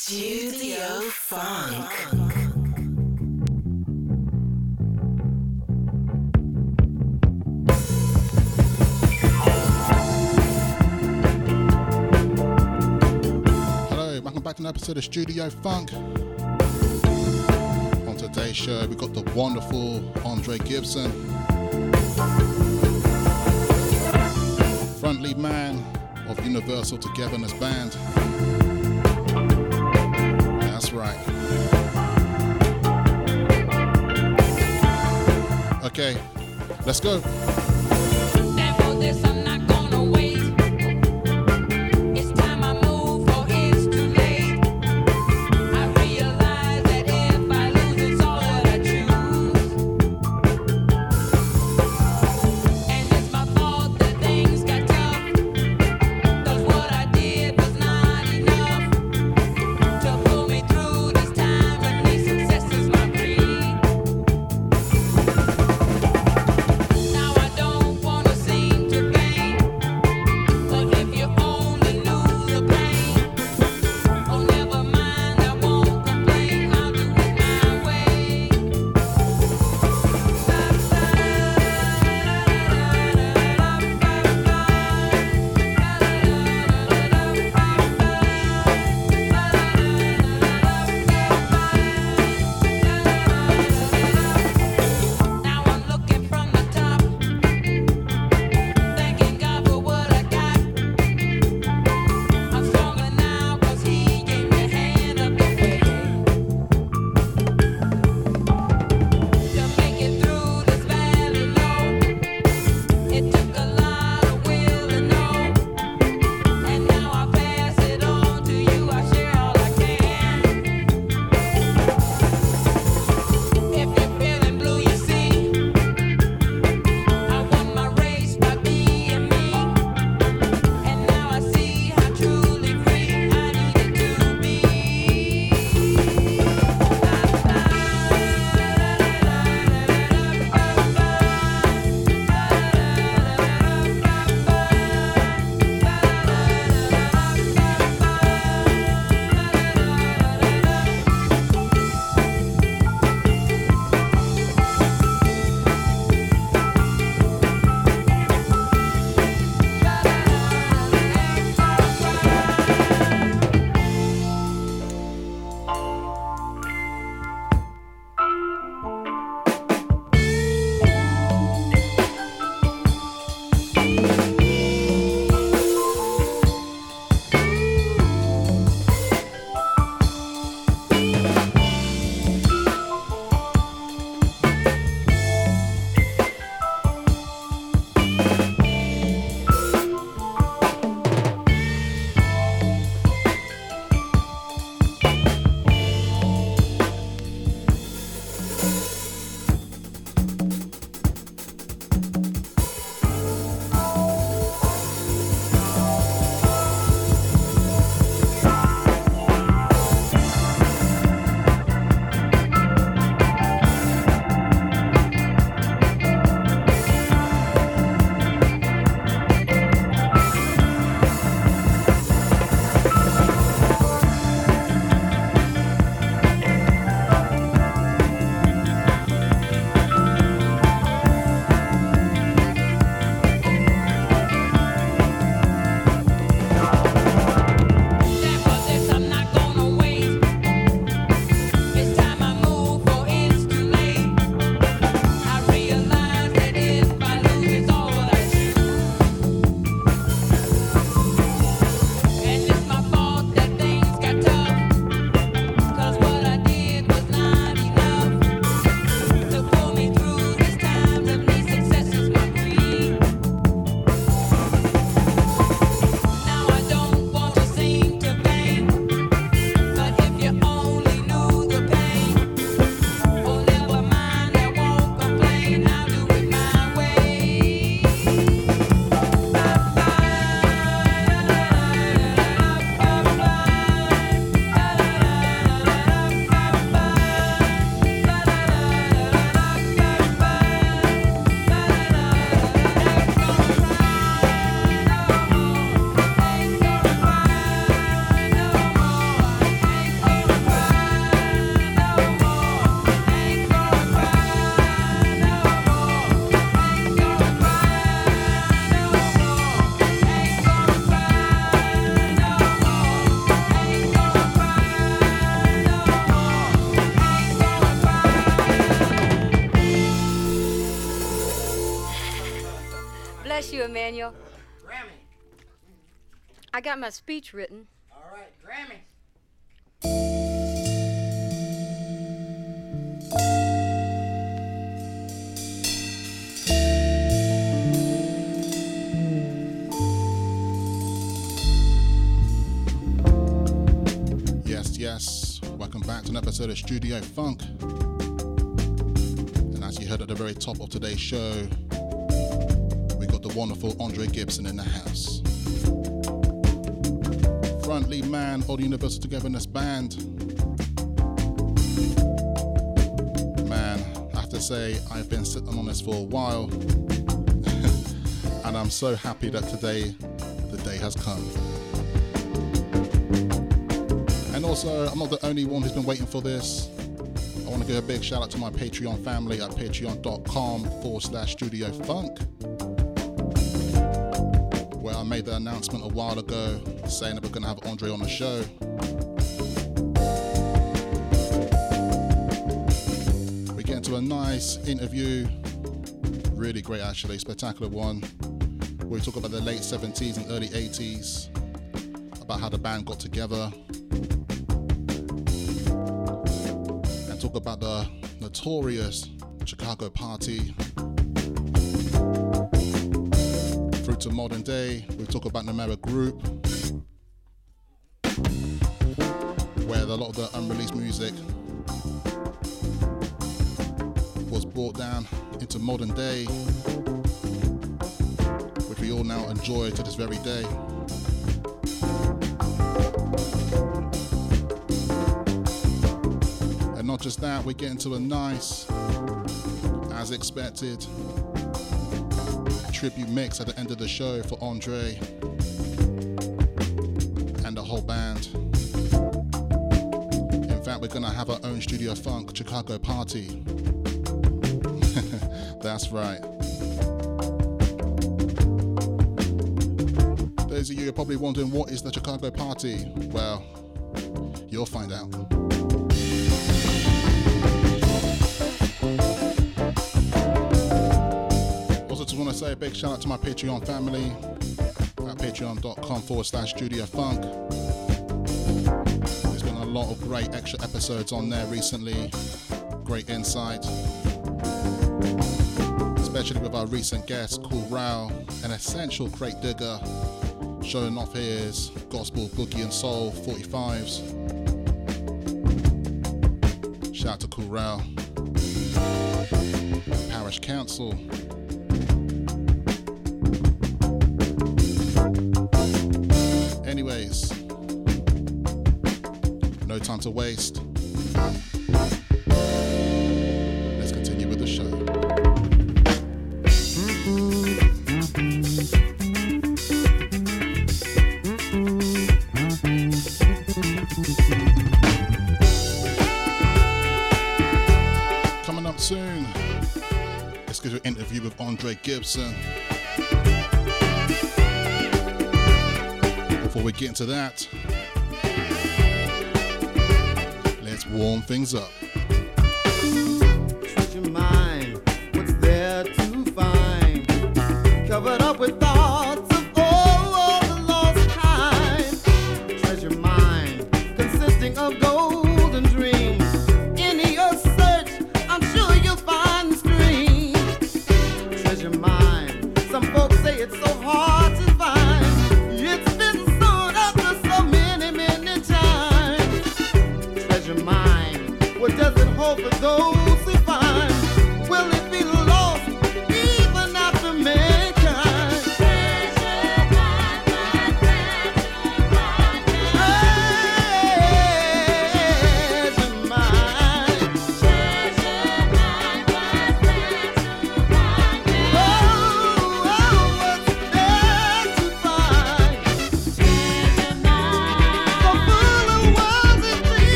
Studio Funk. Hello, welcome back to an episode of Studio Funk. On today's show, we've got the wonderful Andre Gibson, front lead man of Universal Togetherness Band. Right. Okay, let's go. Got my speech written. All right, Grammy. Yes, yes. Welcome back to an episode of Studio Funk. And as you heard at the very top of today's show, we got the wonderful Andre Gibson in the house. The Universal Togetherness Band. Man, I have to say, I've been sitting on this for a while. and I'm so happy that today, the day has come. And also, I'm not the only one who's been waiting for this. I want to give a big shout out to my Patreon family at patreon.com forward slash studio funk, where I made the announcement a while ago saying that we're going to have Andre on the show. We get into a nice interview, really great actually, spectacular one. We talk about the late 70s and early 80s, about how the band got together. and talk about the notorious Chicago Party. To modern day, we talk about Numero Group, a lot of the unreleased music was brought down into modern day, which we all now enjoy to this very day. And not just that, we get into a nice, as expected, tribute mix at the end of the show for Andre gonna have our own Studio Funk Chicago party. That's right. Those of you are probably wondering what is the Chicago party? Well, you'll find out. Also, just want to say a big shout out to my Patreon family at patreon.com forward slash studio funk. Lot of great extra episodes on there recently, great insight, especially with our recent guest, Cool Rao, an essential crate digger, showing off his gospel, boogie, and soul 45s. Shout out to Cool Rao, Parish Council. Time to waste. Let's continue with the show. Coming up soon, let's get an interview with Andre Gibson. Before we get into that, warm things up.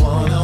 wanna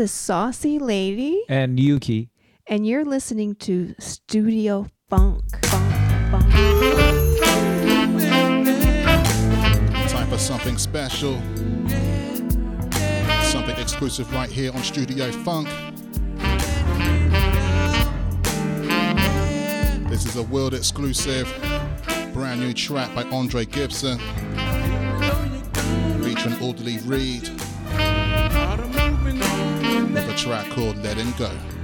is Saucy Lady. And Yuki. And you're listening to Studio Funk. Funk, Funk. Something special. Something exclusive right here on Studio Funk. This is a world exclusive brand new track by Andre Gibson featuring Audley Reed track called Letting Go.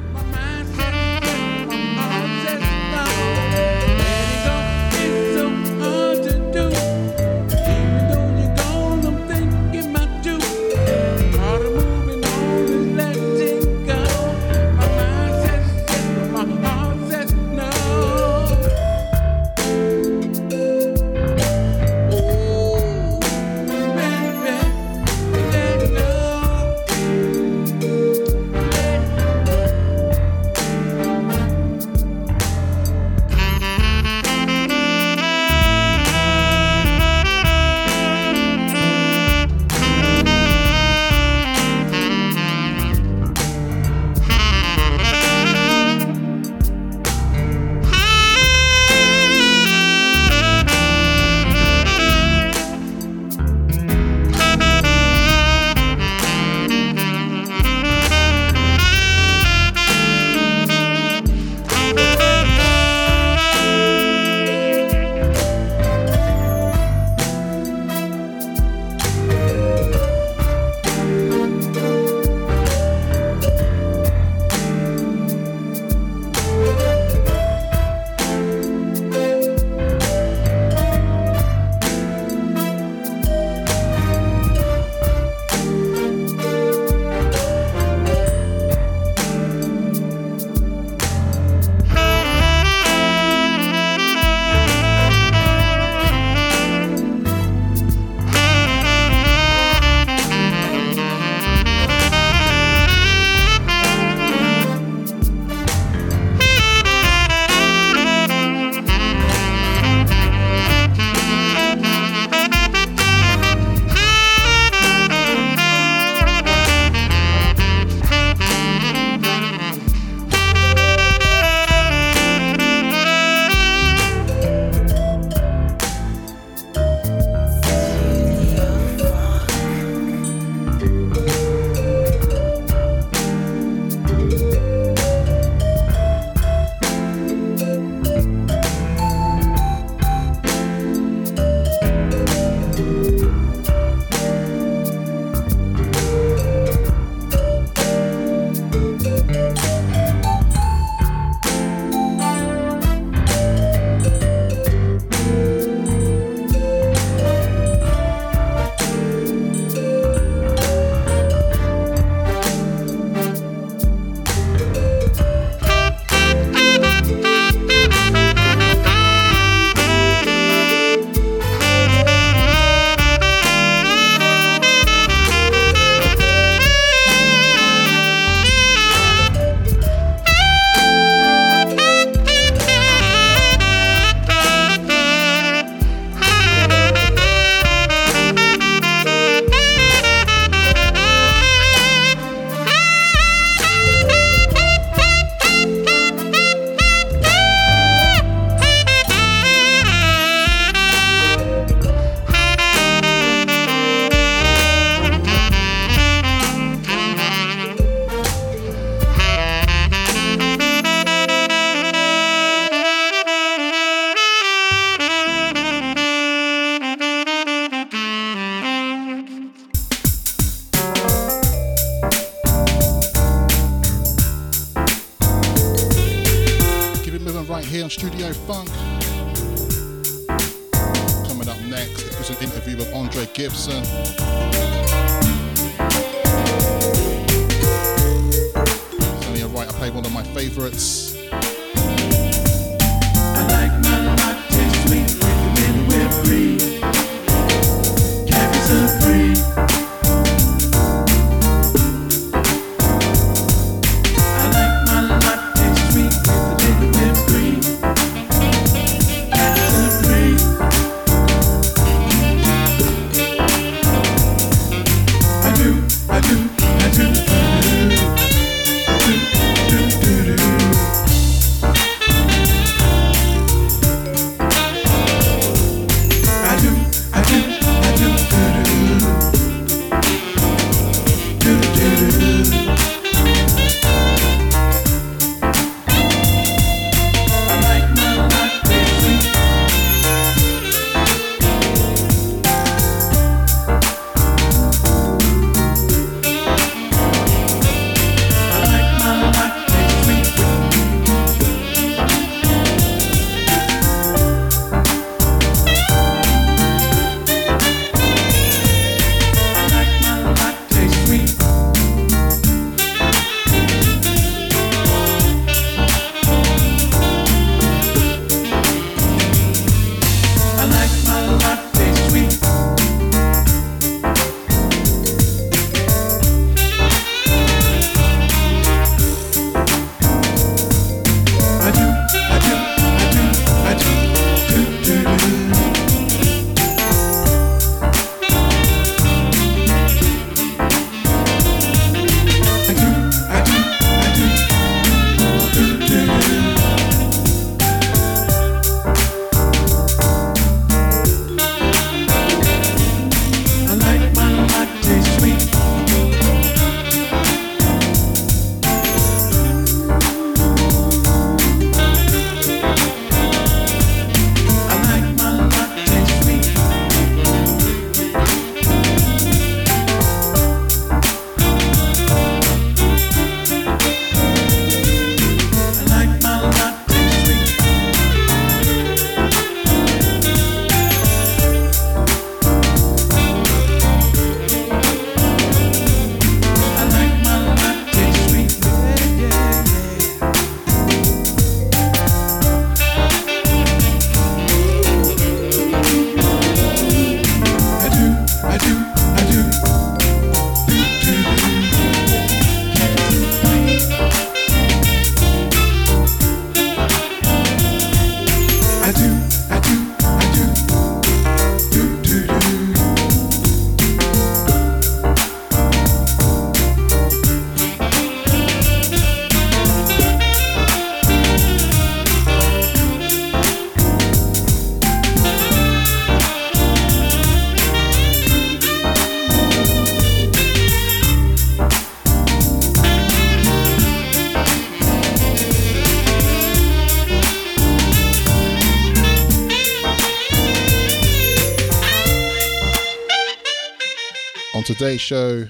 Today's show,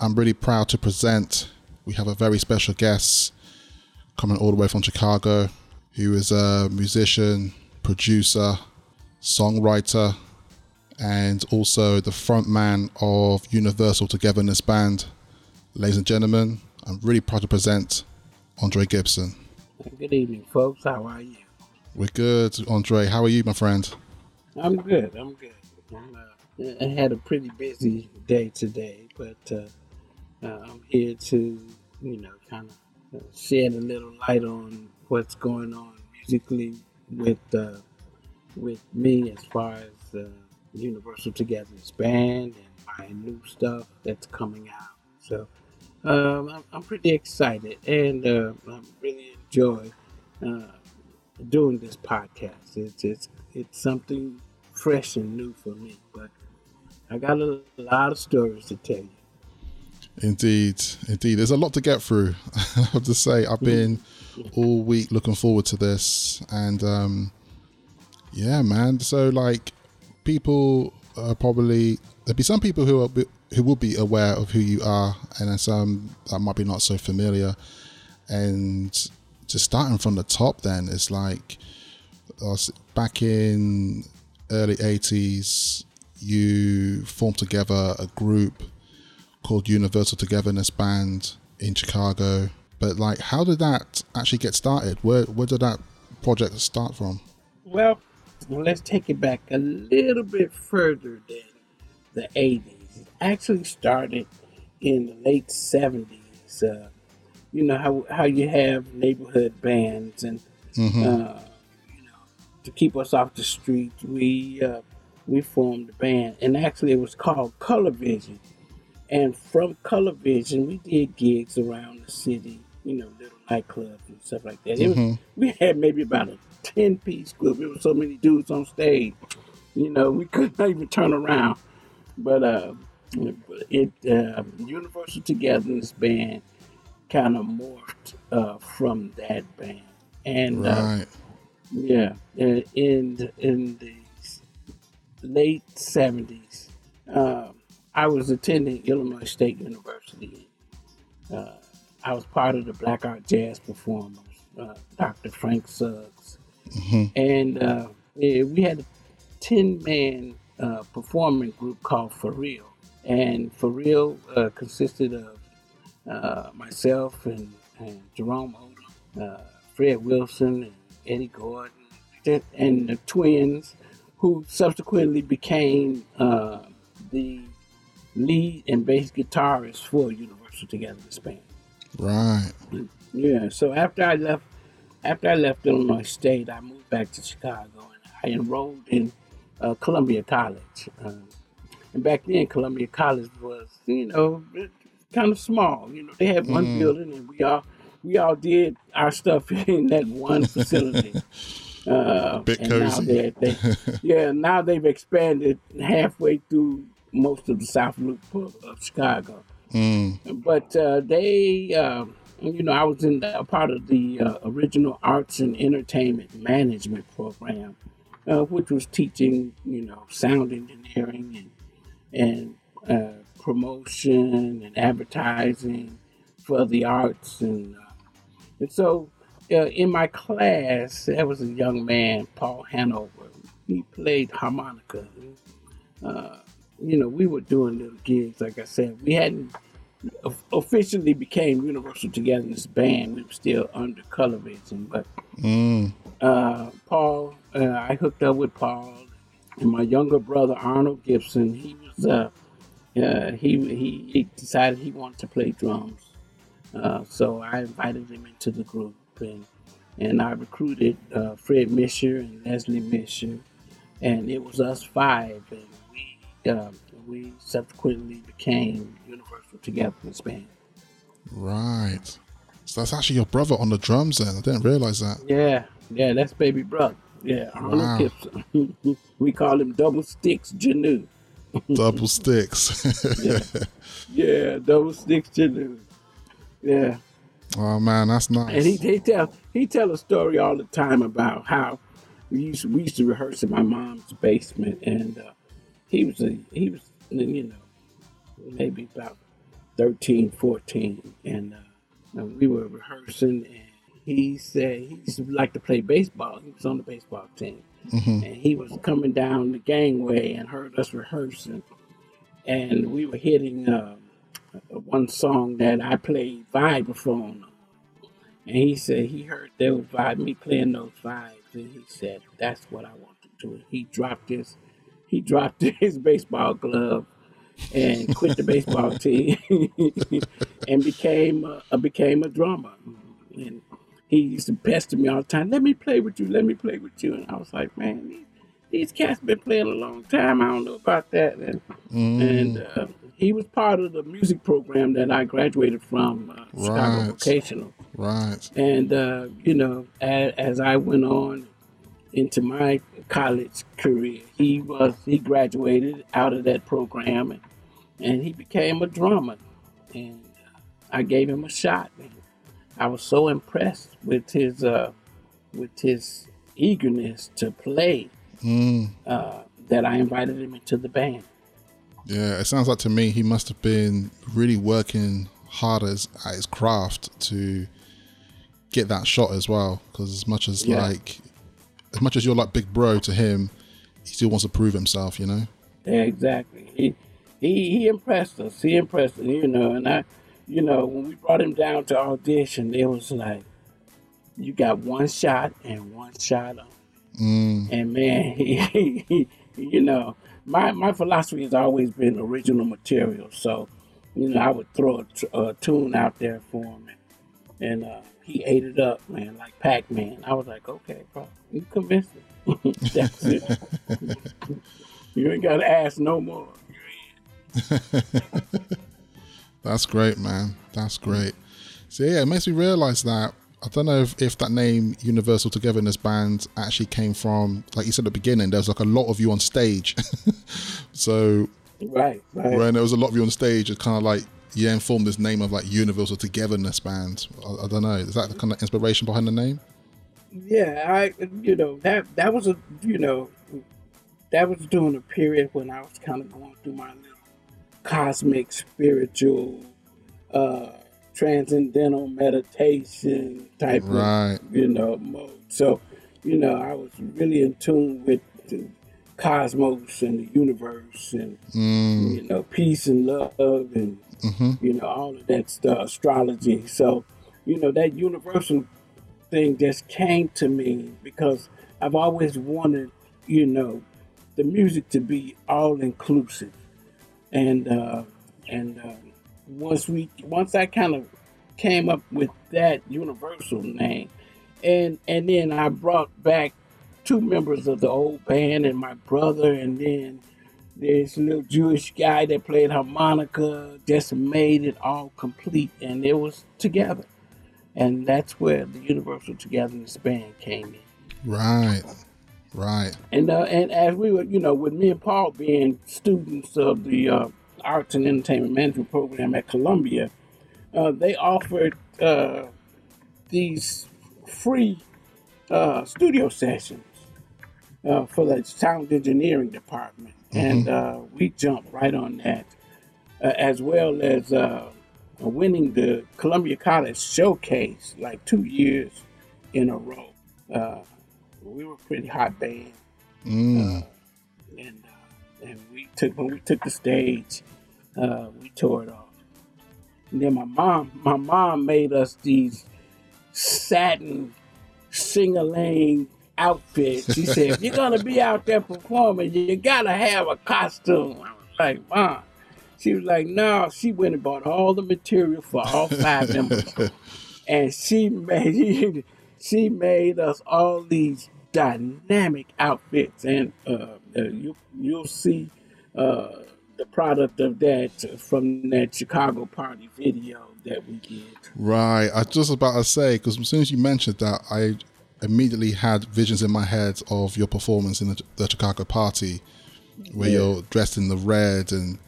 I'm really proud to present. We have a very special guest coming all the way from Chicago, who is a musician, producer, songwriter, and also the frontman of Universal Togetherness Band. Ladies and gentlemen, I'm really proud to present Andre Gibson. Good evening, folks. How are you? We're good, Andre. How are you, my friend? I'm good. I'm good. I'm, uh, I had a pretty busy day today, but uh, I'm here to, you know, kind of uh, shed a little light on what's going on musically with uh, with me as far as uh, Universal Togetherness Band and my new stuff that's coming out. So um, I'm, I'm pretty excited, and uh, I really enjoy doing this podcast. It's it's it's something fresh and new for me, I got a lot of stories to tell you. Indeed, indeed. There's a lot to get through. I have to say, I've been all week looking forward to this, and um, yeah, man. So like, people are probably there'll be some people who are be- who will be aware of who you are, and then some that might be not so familiar. And just starting from the top, then it's like back in early 80s, you formed together a group called Universal Togetherness Band in Chicago. But like, how did that actually get started? Where where did that project start from? Well, let's take it back a little bit further than the 80s. It actually started in the late 70s. Uh, you know how, how you have neighborhood bands and uh, you know, to keep us off the streets, we uh, we formed a band, and actually it was called Color Vision. And from Color Vision, we did gigs around the city, you know, little nightclubs and stuff like that. It was, we had maybe about a ten piece group. There were so many dudes on stage, you know, we could not even turn around. But uh, it uh, Universal Togetherness Band kind of morphed uh, from that band, and uh, Right. yeah, in in the late seventies, uh, I was attending Illinois State University. Uh, I was part of the Black Art Jazz Performers, uh, Dr. Frank Suggs, and uh, we had a ten man uh, performing group called For Real, and For Real uh, consisted of uh, myself and, and Jerome Odom, uh, Fred Wilson, and Eddie Gordon, and the twins, who subsequently became uh, the lead and bass guitarist for Universal Togetherness Band. Right. Yeah. So after I left, after I left Illinois State, I moved back to Chicago and I enrolled in uh, Columbia College. Um, and back then, Columbia College was, you know, kind of small. You know, they had one building, and we all we all did our stuff in that one facility. Uh, Bit and now they, yeah, now they've expanded halfway through most of the South Loop of, Chicago. But uh, they, uh, you know, I was in a part of the uh, original arts and entertainment management program, uh, which was teaching, you know, sound engineering and and uh, promotion and advertising for the arts, and uh, and so uh, in my class there was a young man, Paul Hanover. He played harmonica. Uh, you know, we were doing little gigs, like I said. We hadn't officially became Universal Togetherness Band. We were still under Color Vision, but Mm. uh, Paul, uh, I hooked up with Paul, and my younger brother Arnold Gibson. He was uh, uh, he, he he decided he wanted to play drums, uh, so I invited him into the group, and and I recruited uh, Fred Misher and Leslie Misher, and it was us five, and we uh, we subsequently became Universal Togetherness Band. Right. So that's actually your brother on the drums then. I didn't realize that. Yeah, yeah, that's baby brother. Yeah, Arnold Wow. We call him Double Sticks Janu. Double sticks. Yeah, Double Sticks Janu. Yeah, oh man, that's nice. and he, he tell he tell a story all the time about how we used we used to rehearse in my mom's basement, and uh, he was a he was you know maybe about 13, 14, and, uh, and we were rehearsing, and he said he used to like to play baseball. He was on the baseball team, and he was coming down the gangway and heard us rehearsing, and we were hitting uh, one song that I played vibraphone. on. And he said he heard those vibes, me playing those vibes, and he said that's what I want to do. He dropped his he dropped his baseball glove and quit the baseball team and became a, uh, became a drummer. And he used to pester me all the time. Let me play with you. Let me play with you. And I was like, man, these, these cats been playing a long time. I don't know about that. And, and uh, he was part of the music program that I graduated from, uh, Chicago Right. Vocational. right. And uh, you know, as, as I went on into my college career, he was he graduated out of that program and, and he became a drummer. And I gave him a shot. And I was so impressed with his uh, with his eagerness to play Mm. uh, that I invited him into the band. Yeah, it sounds like to me he must have been really working hard as, at his craft to get that shot as well. Because as much as Yeah. like as much as you're like big bro to him, he still wants to prove himself. You know. Yeah, exactly. He he he impressed us. He impressed us, you know. And I, you know, when we brought him down to audition, it was like, you got one shot and one shot on. Mm, And man, he, he, you know, my my philosophy has always been original material. So, you know, I would throw a, tune out there for him, and, and uh, he ate it up, man, like Pac Man. I was like, okay, bro, you convinced me. That's it. you ain't got to ask no more. That's great, man. That's great. So yeah, it makes me realize that I don't know if, if that name Universal Togetherness Band actually came from, like you said at the beginning, there was like a lot of you on stage. so Right, right. when there was a lot of you on stage, it's kind of like you then formed this name of like Universal Togetherness Band. I, I don't know. Is that the kind of inspiration behind the name? Yeah, I you know that that was a you know that was during a period when I was kind of going through my little cosmic spiritual uh transcendental meditation type Right. of you know mode. So you know I was really in tune with the cosmos and the universe and Mm, you know peace and love and hmm you know, all of that stuff, astrology. So, you know, that universal thing just came to me because I've always wanted, you know, the music to be all inclusive. And uh and uh, once we once I kind of came up with that universal name and and then I brought back two members of the old band and my brother and then this little Jewish guy that played harmonica just made it all complete and it was together. And that's where the Universal Togetherness Band came in. Right. Right. And uh, and as we were, you know, with me and Paul being students of the uh, Arts and Entertainment Management program at Columbia, uh, they offered uh, these free uh, studio sessions uh, for the sound engineering department, and uh, we jumped right on that, uh, as well as uh, winning the Columbia College Showcase like two years in a row. Uh, we were a pretty hot band, Mm. and uh, and we took when we took the stage, uh, we tore it off. And then my mom, my mom made us these satin sing-a-lang outfits. She said, "If you're gonna be out there performing, you gotta have a costume." I was like, "Mom." She was like, "No." She went and bought all the material for all five members, and she made she made us all these dynamic outfits, and uh, uh, you you'll see uh, the product of that from that Chicago party video that we did. Right. I was just about to say because as soon as you mentioned that, I immediately had visions in my head of your performance in the, the Chicago party, where Yeah. you're dressed in the red and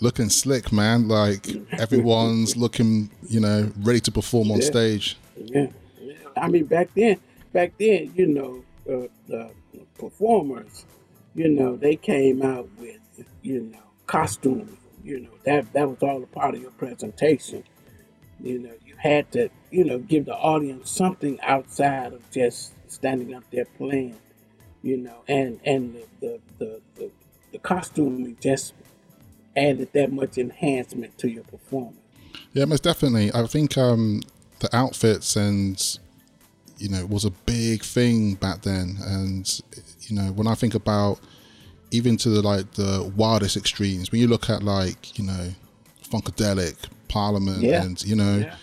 looking slick, man. Like everyone's looking, you know, ready to perform on stage. Yeah, yeah. I mean, back then, back then, you know, uh, the performers, you know, they came out with, you know, costume. You know, that that was all a part of your presentation. You know, you had to, you know, give the audience something outside of just standing up there playing. You know, and and the the the, the, the costuming just added that much enhancement to your performance. Yeah, most definitely. I think um, the outfits and you know was a big thing back then, and you know when I think about even to the like the wildest extremes, when you look at like you know Funkadelic, Parliament, Yeah. and you know Yeah.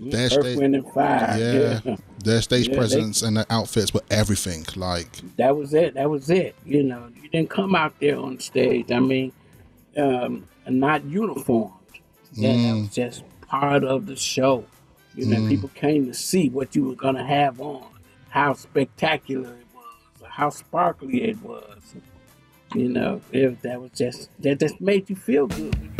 their Earth, stage, and Fire. yeah, yeah. their stage Yeah, they- presence and their outfits were everything. Like that was it. That was it. You know, you didn't come out there on stage. I mean, um, not uniformed. Yeah, that was just part of the show. You know, people came to see what you were gonna have on, how spectacular it was, how sparkly it was. You know, it, that was just that just made you feel good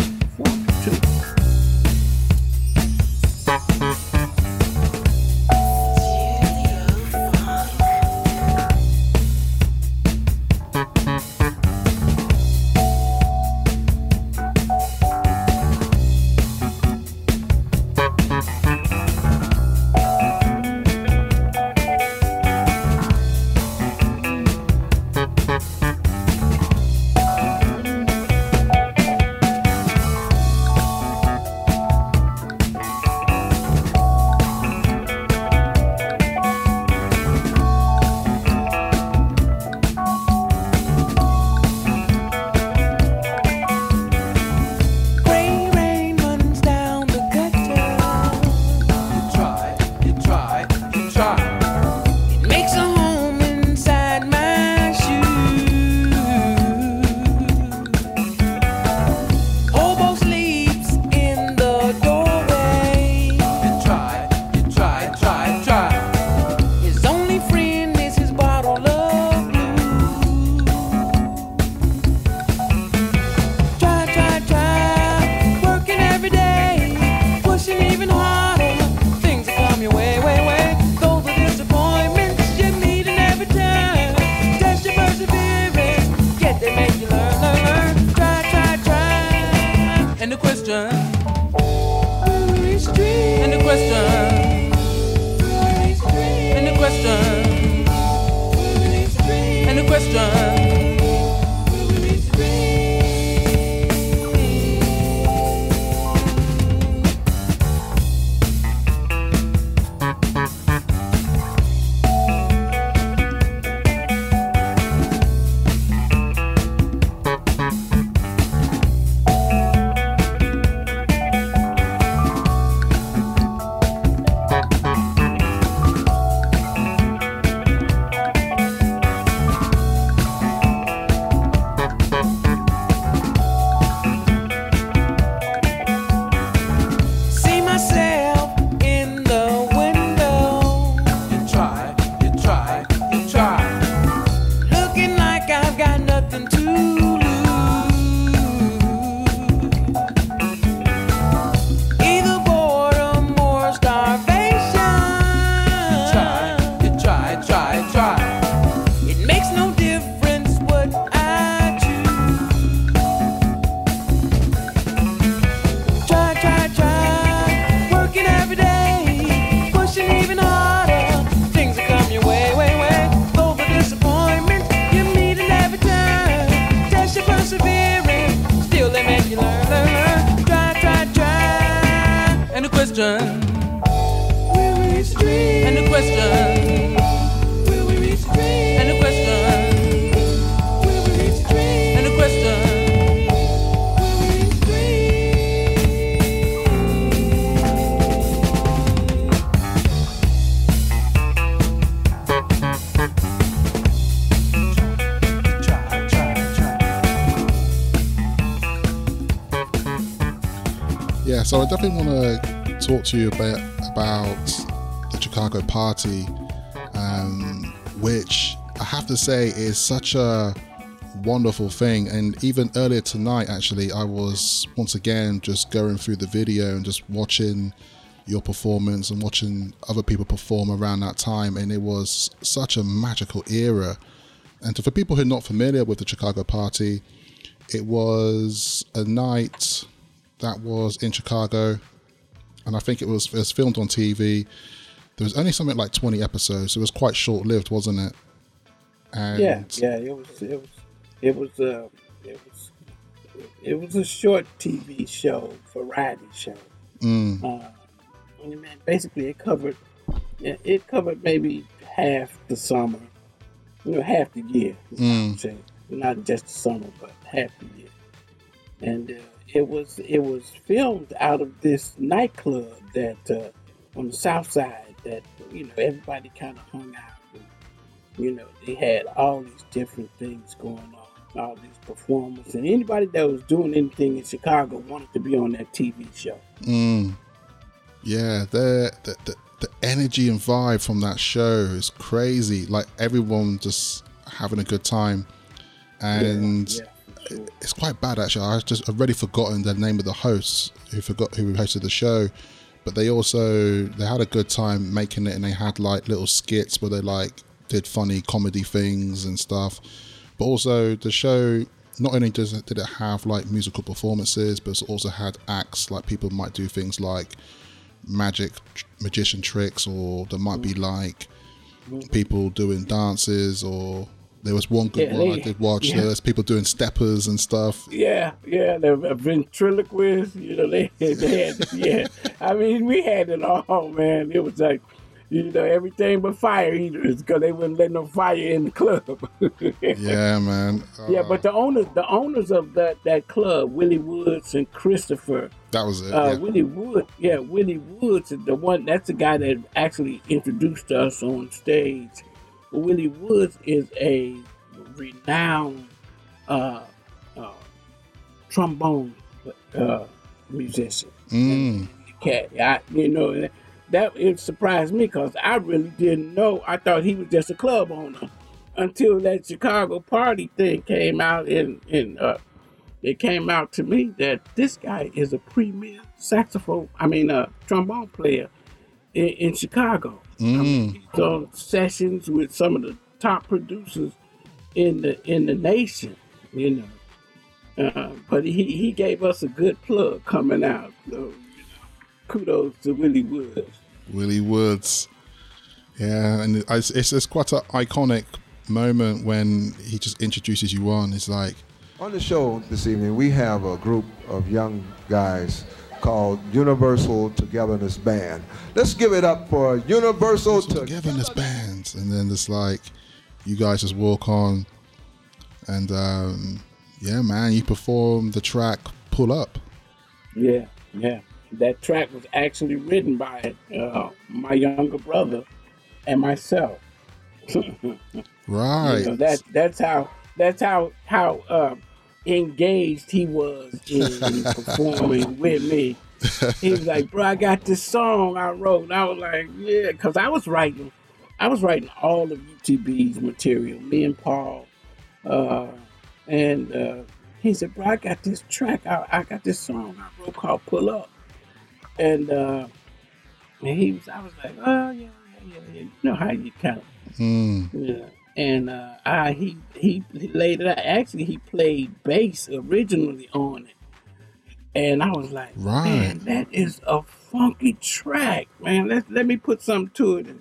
so I definitely want to talk to you a bit about the Chicago Party, um, which I have to say is such a wonderful thing. And even earlier tonight, actually, I was once again just going through the video and just watching your performance and watching other people perform around that time. And it was such a magical era. And for people who are not familiar with the Chicago Party, it was a night that was in Chicago, and I think it was it was filmed on TV. There was only something like twenty episodes. It was quite short lived, wasn't it? And Yeah, yeah, it was, it was, it was, uh, it was, it was a short TV show, variety show. Mm, Uh, basically, it covered, it covered maybe half the summer, you know, half the year. Mm. Not just the summer, but half the year. And uh, it was it was filmed out of this nightclub that uh, on the south side that you know everybody kind of hung out. And, you know, they had all these different things going on, all these performers, and anybody that was doing anything in Chicago wanted to be on that TV show. mm. Yeah, the, the the the energy and vibe from that show is crazy. Like everyone just having a good time, and yeah, sure. It's quite bad actually. I just I've already forgotten the name of the hosts who forgot who hosted the show, but they also they had a good time making it, and they had like little skits where they like did funny comedy things and stuff. But also the show not only does it, did it have like musical performances, but it also had acts like people might do things like magic magician tricks, or there might be like mm. people doing dances or. There was one good Yeah, one they- I did watch. yeah. There's people doing steppers and stuff. Yeah, yeah, the ventriloquist, you know, they, they had, yeah. I mean, we had it all, man. It was like, you know, everything but fire eaters because they wouldn't let no fire in the club. Yeah, man. Yeah, Uh, but the owners, the owners of that that club, Willie Woods and Christopher, that was it. uh, yeah. Willie Wood, yeah, Willie Woods is the one. That's the guy that actually introduced us on stage. Willie Woods is a renowned uh, uh, trombone uh, musician. Mm, Cat, I, you know, that- it surprised me because I really didn't know. I thought he was just a club owner until that Chicago party thing came out, and and uh, it came out to me that this guy is a premier saxophone. I mean, a trombone player in, in Chicago. I mean, mm, he's on sessions with some of the top producers in the in the nation. You know, Uh, but he, he gave us a good plug coming out. So, kudos to Willie Woods. Willie Woods. Yeah, and it's, it's, it's quite an iconic moment when he just introduces you on. It's like, On the show this evening, we have a group of young guys called Universal Togetherness Band. Let's give it up for Universal Togetherness Band, and then it's like, you guys just walk on, and um, yeah, man, you perform the track "Pull Up." Yeah, yeah. That track was actually written by uh, my younger brother and myself. Right. You know, that that's how that's how how uh, engaged he was in performing with me. He was like, "Bro, I got this song I wrote." And I was like, "Yeah," because I was writing, I was writing all of UTB's material. Me and Paul, uh, and uh, he said, "Bro, I got this track. I, I got this song I wrote called Pull Up," and uh, and he was, I was like, "Oh yeah, yeah, yeah, yeah." You know how you kind of Mm. yeah. And uh, I he, he laid it out. Actually, he played bass originally on it, and I was like, Right. "Man, that is a funky track, man. Let let me put something to it." And,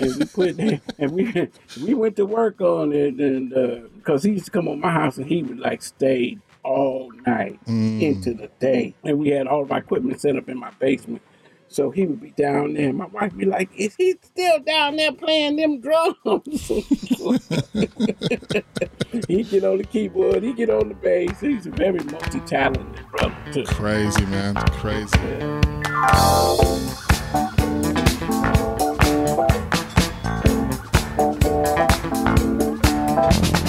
and we put and we we went to work on it, and because he used to come on my house and he would like stay all night Mm. into the day, and we had all of our equipment set up in my basement. So he would be down there. My wife would be like, "Is he still down there playing them drums?" he get on the keyboard. He get on the bass. He's a very multi-talented brother too. Crazy, man. Crazy. Joe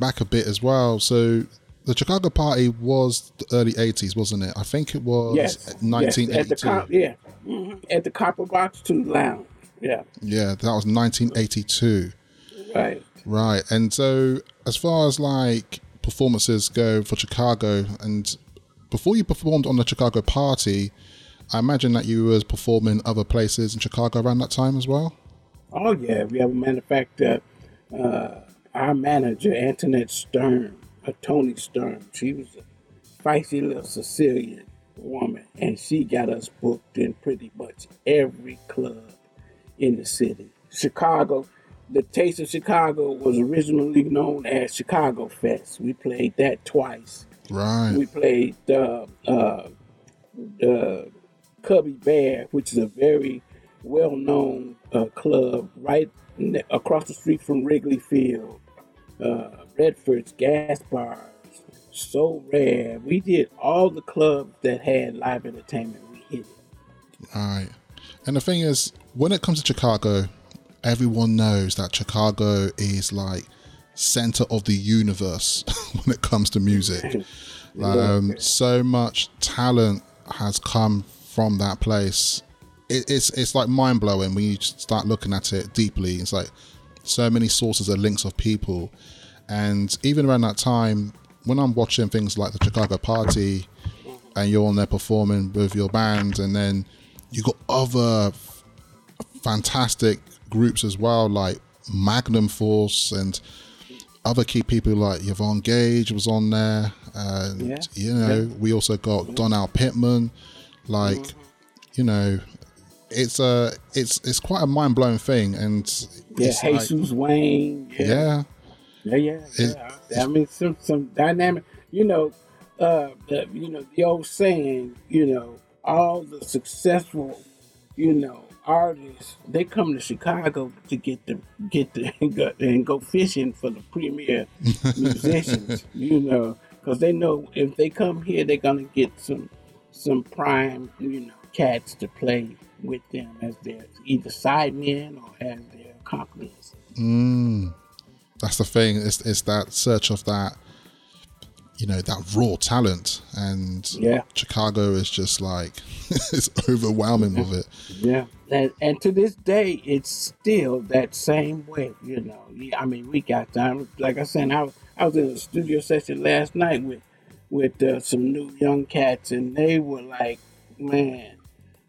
back a bit as well. So the Chicago Party was the early 80s, wasn't it? I think it was Yes. yes. At the 1982. cop, yeah. Mhm. At the Copper Box Two Lounge. Yeah. Yeah, that was 1982. Right. Right. And so as far as like performances go for Chicago and before you performed on the Chicago Party, I imagine that you was performing other places in Chicago around that time as well. Oh yeah, we have a matter of fact, uh, uh, our manager Antoinette Stern, uh, Tony Stern. She was a feisty little Sicilian woman, and she got us booked in pretty much every club in the city. Chicago, the Taste of Chicago was originally known as Chicago Fest. We played that twice. Right. We played uh, uh, uh, Cubby Bear, which is a very well-known uh, club right across the street from Wrigley Field. Uh, Redford's Gas Bars, So Rare. We did all the clubs that had live entertainment. We hit it. Right. And the thing is, when it comes to Chicago, everyone knows that Chicago is like center of the universe when it comes to music. Um, so much talent has come from that place. It, it's it's like mind blowing when you start looking at it deeply. It's like so many sources and links of people, and even around that time, when I'm watching things like the Chicago Party, and you're on there performing with your band, and then you got other f- fantastic groups as well, like Magnum Force and other key people like Yvonne Gage was on there, and Yeah. you know Yeah. we also got Donald Pittman, like you know, it's a it's it's quite a mind blowing thing, and Yeah, it's like- Jesus Wayne. yeah, Yeah, yeah, It- yeah. I mean, some some dynamic. You know, uh, the, you know the old saying. You know, all the successful, you know, artists they come to Chicago to get the get the go, and go fishing for the premier musicians. You know, because they know if they come here, they're gonna get some some prime, you know, cats to play with them as their either sidemen or as their accomplices. Mm, that's the thing. It's, it's that search of that, you know, that raw talent, and Yeah. Chicago is just like it's overwhelming with it. Yeah, and, and to this day, it's still that same way. You know, I mean, we got time. Like I said, I was, I was in a studio session last night with with uh, some new young cats, and they were like, "Man,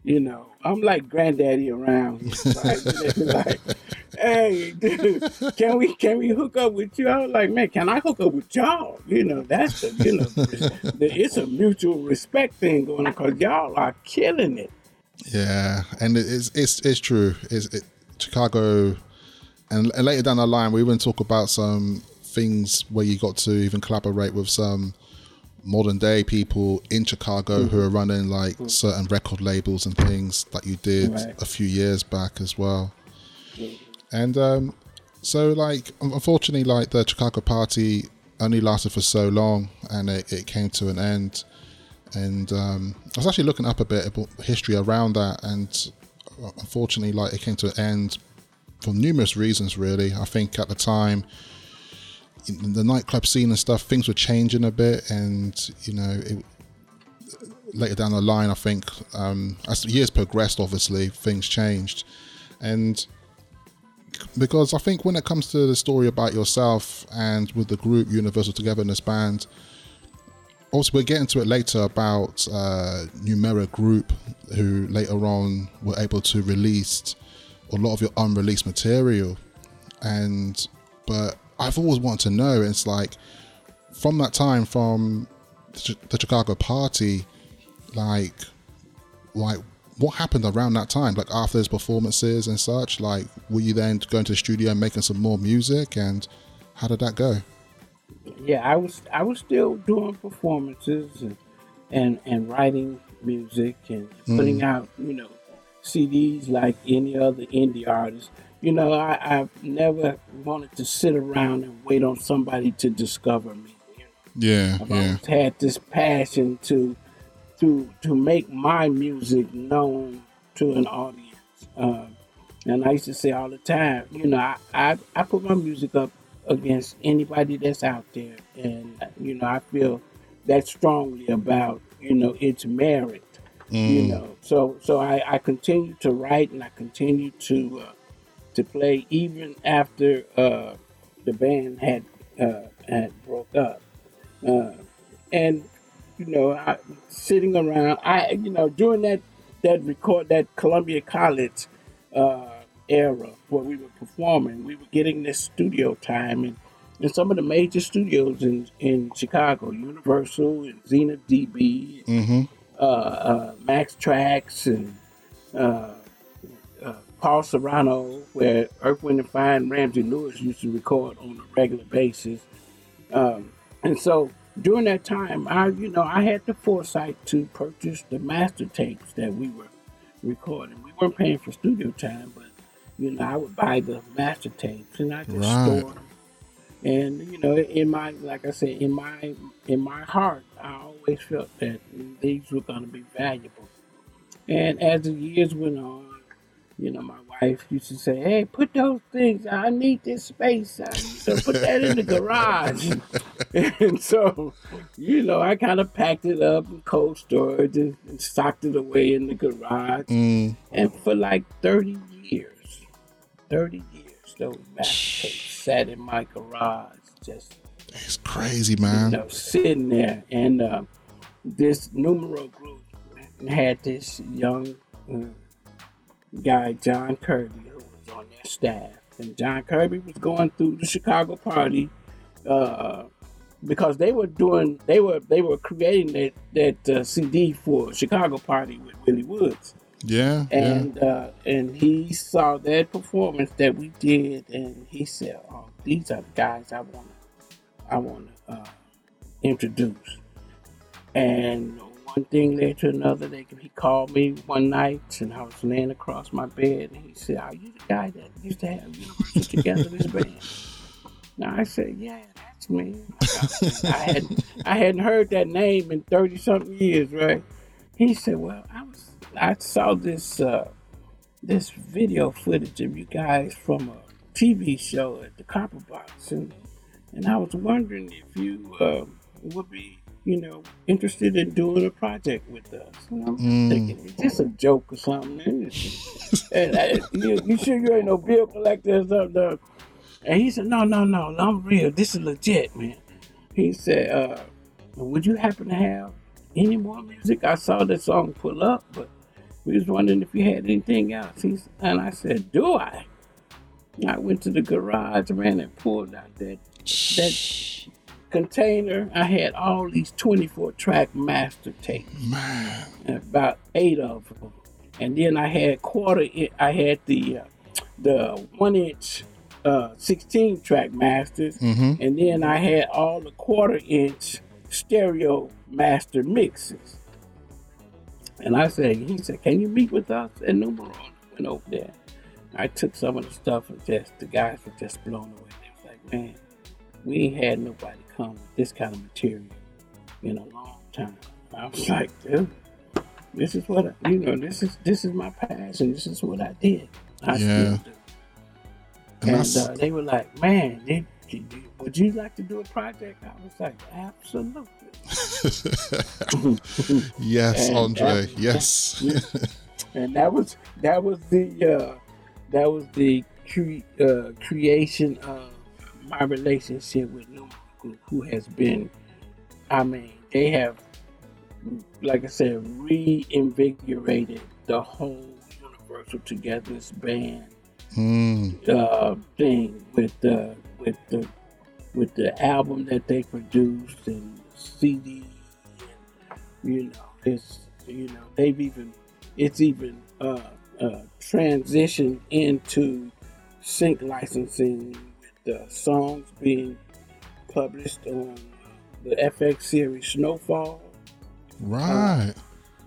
you know, I'm like granddaddy around." here." Like, hey, dude, can we can we hook up with you? I was like, man, can I hook up with y'all? You know, that's the you know, the, it's a mutual respect thing going on because y'all are killing it. Yeah, and it's it's it's true. It's it, Chicago, and, and later down the line, we even talk about some things where you got to even collaborate with some modern day people in Chicago who are running like certain record labels and things that you did Right. a few years back as well. And um, so, like, unfortunately, like the Chicago party only lasted for so long, and it, it came to an end. And um, I was actually looking up a bit about history around that, and uh, unfortunately, like it came to an end for numerous reasons. Really, I think at the time, the nightclub scene and stuff, things were changing a bit, and you know, it, later down the line, I think um, as years progressed, obviously things changed, and because I think when it comes to the story about yourself and with the group Universal Togetherness Band, also we'll get into it later about uh, Numero Group, who later on were able to release a lot of your unreleased material, and but I've always wanted to know. It's like from that time, from the Chi- the Chicago party, like, like what happened around that time? Like after those performances and such, like were you then going to the studio and making some more music, and how did that go? yeah, I was I was still doing performances and and, and writing music and putting mm. out you know CDs like any other indie artist. You know, I, I've never wanted to sit around and wait on somebody to discover me. Yeah, I've yeah, always had this passion to to to make my music known to an audience. Uh, And I used to say all the time, you know, I, I, I put my music up against anybody that's out there. And, you know, I feel that strongly about, you know, its merit, you know. So so I, I continue to write and I continue to uh, to play even after uh, the band had uh, had broke up. Uh, and, you know, I, sitting around, I, you know, during that, that record, that Columbia College uh, era where we were performing, we were getting this studio time and in some of the major studios in, in Chicago, Universal and Zenith DB, Mm-hmm. uh, uh, Max Tracks and Paul Serrano, where Earth, Wind and Fire and Ramsey Lewis used to record on a regular basis. Um, and so during that time, I, you know, I had the foresight to purchase the master tapes that we were recording. We weren't paying for studio time, but you know, I would buy the master tapes and I just Right. store them. And you know, in my, like I said, in my, in my heart, I always felt that these were going to be valuable. And as the years went on, you know, my wife used to say, "Hey, put those things. I need this space. I need to put that in the garage." and so, you know, I kind of packed it up in cold storage and, and socked it away in the garage. Mm. And for like thirty years, thirty years, those master tapes sat in my garage, just It's crazy, man. you know, sitting there. And uh, this numero group had this young uh, guy, John Kirby, who was on their staff. And John Kirby was going through the Chicago party uh, because they were doing, they were they were creating that that uh, CD for Chicago party with Willie Woods Yeah, yeah. and uh, and he saw that performance that we did, and he said, "Oh, these are the guys I want to, I want to uh, introduce." And one thing led to another. They, he called me one night, and I was laying across my bed, and he said, "Are you the guy that used to have Universal Togetherness Band?" Now I said, "Yeah, that's me." I had I hadn't heard that name in thirty something years, right? He said, "Well, I was I saw this uh, this video footage of you guys from a TV show at the Copper Box, and and I was wondering if you uh, would be, you know, interested in doing a project with us." And I'm Mm. thinking, "Is this a joke or something?" and I, you, you sure you ain't no bill collector or something? And he said, "No, no, no, I'm real. This is legit, man." He said, uh, "Would you happen to have any more music? I saw that song pull up, but we was wondering if you had anything else." He's, and I said, "Do I?" I went to the garage, man, and pulled out that that container. I had all these 24 track master tapes, Man. about eight of them, and then I had quarter. i- I had the uh, the one inch. Uh, 16 track masters, Mm-hmm. and then I had all the quarter inch stereo master mixes. And I said, he said, can you meet with us at Numero? I went over there. I took some of the stuff and just, the guys were just blown away. They was like, man, we ain't had nobody come with this kind of material in a long time. I was like, dude, this is what, I, you know, this is, this is my passion. This is what I did. I Yeah. still do. And And uh, they were like, man, did, did would you like to do a project? I was like, absolutely. yes, And Andre. that- Yes. and that was that was the uh, that was the cre- uh, creation of my relationship with Who has been, I mean, they have, like I said, reinvigorated the whole Universal Togetherness band Mm. uh, thing with the with the with the album that they produced and CD. And, you know, it's you know they've even it's even uh, uh, transitioned into sync licensing with the songs being published on the FX series Snowfall Right.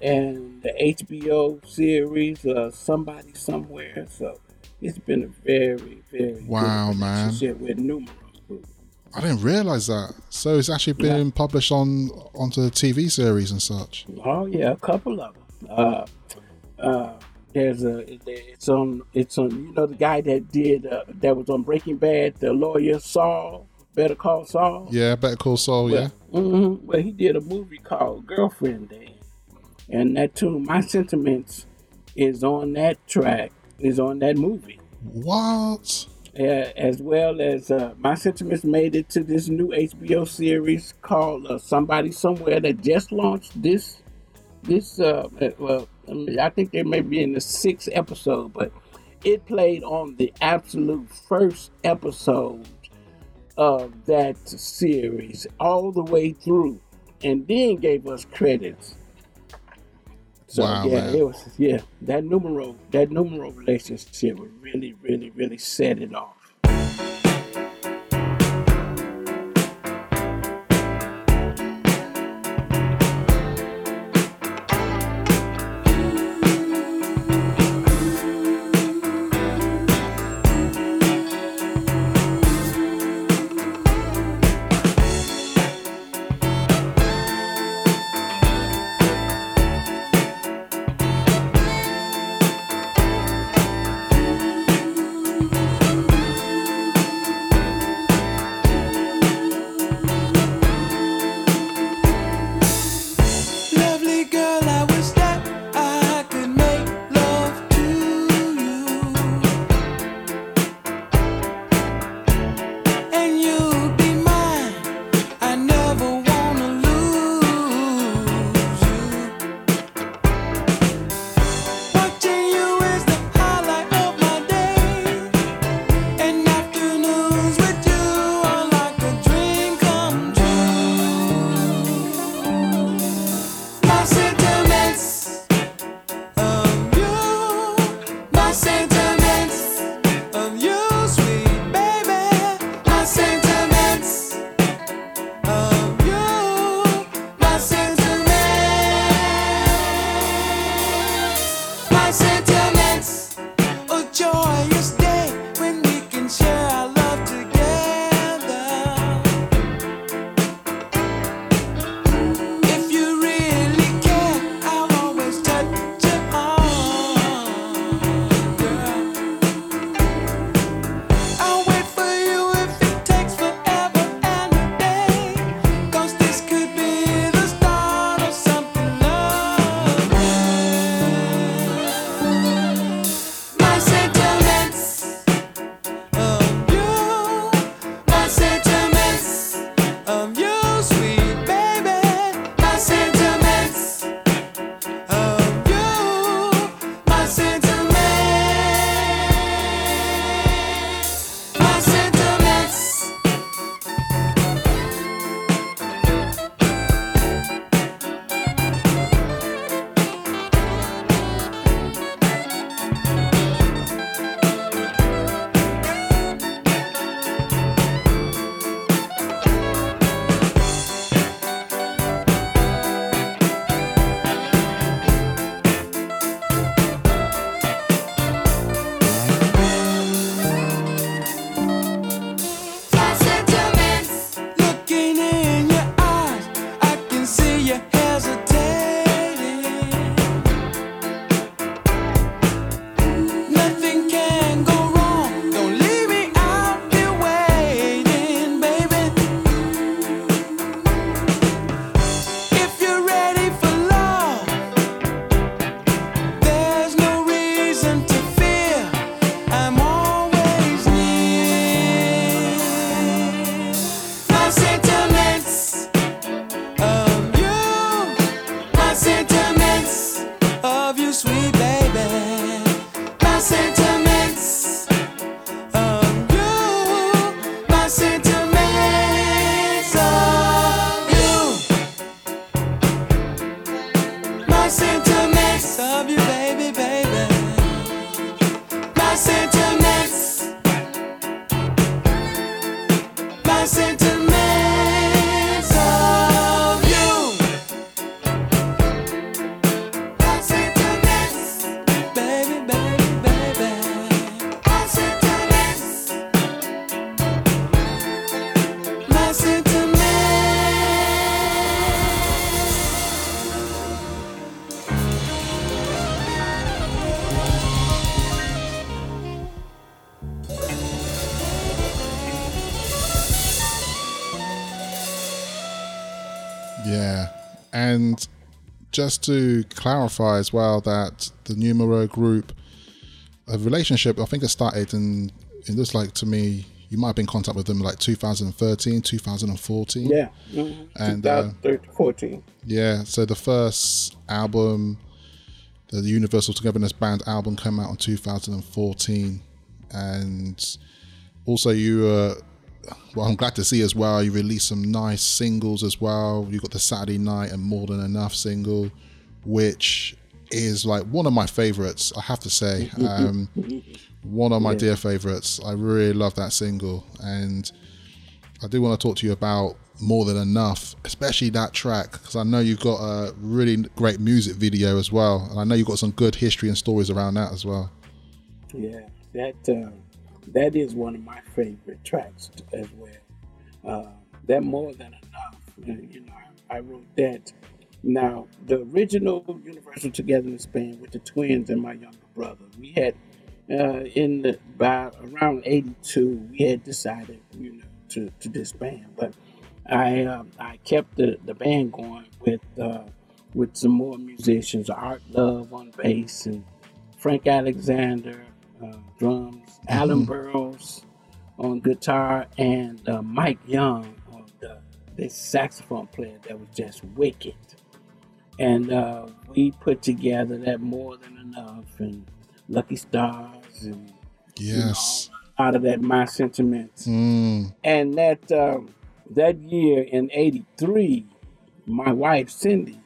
and the HBO series uh, Somebody Somewhere. So it's been a very, very Wow, good man. with Numero Group. I didn't realize that. So it's actually been published on onto the TV series and such. Oh yeah, a couple of them. Uh, uh, there's a it's on it's on you know the guy that did uh, that was on Breaking Bad, the lawyer Saul, Better Call Saul. Yeah, Better Call Saul. Yeah. hmm Well, he did a movie called Girlfriend Day, and that tune, My Sentiments, is on that track, is on that movie. What? Uh, as well as uh, My Sentiments made it to this new HBO series called uh, Somebody Somewhere that just launched this. This uh, uh, well, I, mean, I think they may be in the sixth episode, but it played on the absolute first episode of that series all the way through, and then gave us credits. So Wow, yeah, man. it was yeah that numero that numero relationship really really really set it off. Just to clarify as well that the Numero group, a relationship, I think it started and it looks like to me, you might have been in contact with them like 2013, 2014. Yeah. Mm-hmm. And, uh, 14. Yeah, so the first album, the Universal Togetherness Band album, came out in 2014, and also you. Uh, well, I'm glad to see as well. You released some nice singles as well. You got the Saturday Night and More Than Enough single, which is like one of my favorites. I have to say, um, one of my Yeah. dear favorites. I really love that single, and I do want to talk to you about more than enough, especially that track, because I know you've got a really great music video as well, and I know you've got some good history and stories around that as well. Yeah, that uh, that is one of my favorite tracks as well. Uh, that more than enough. uh, You know, I, I wrote that. Now, the original Universal Togetherness band with the twins and my younger brother, we had uh, in the, by around '82, we had decided, you know, to, to disband. But I uh, I kept the, the band going with uh, with some more musicians, Art Love on bass and Frank Alexander uh, drums, Alan Burrows on guitar, and uh, Mike Young on the this saxophone player that was just wicked. And uh, we put together that more than enough and Lucky Stars and Yes. out of that My Sentiments. Mm. And that um, that year in '83, my wife Cindy,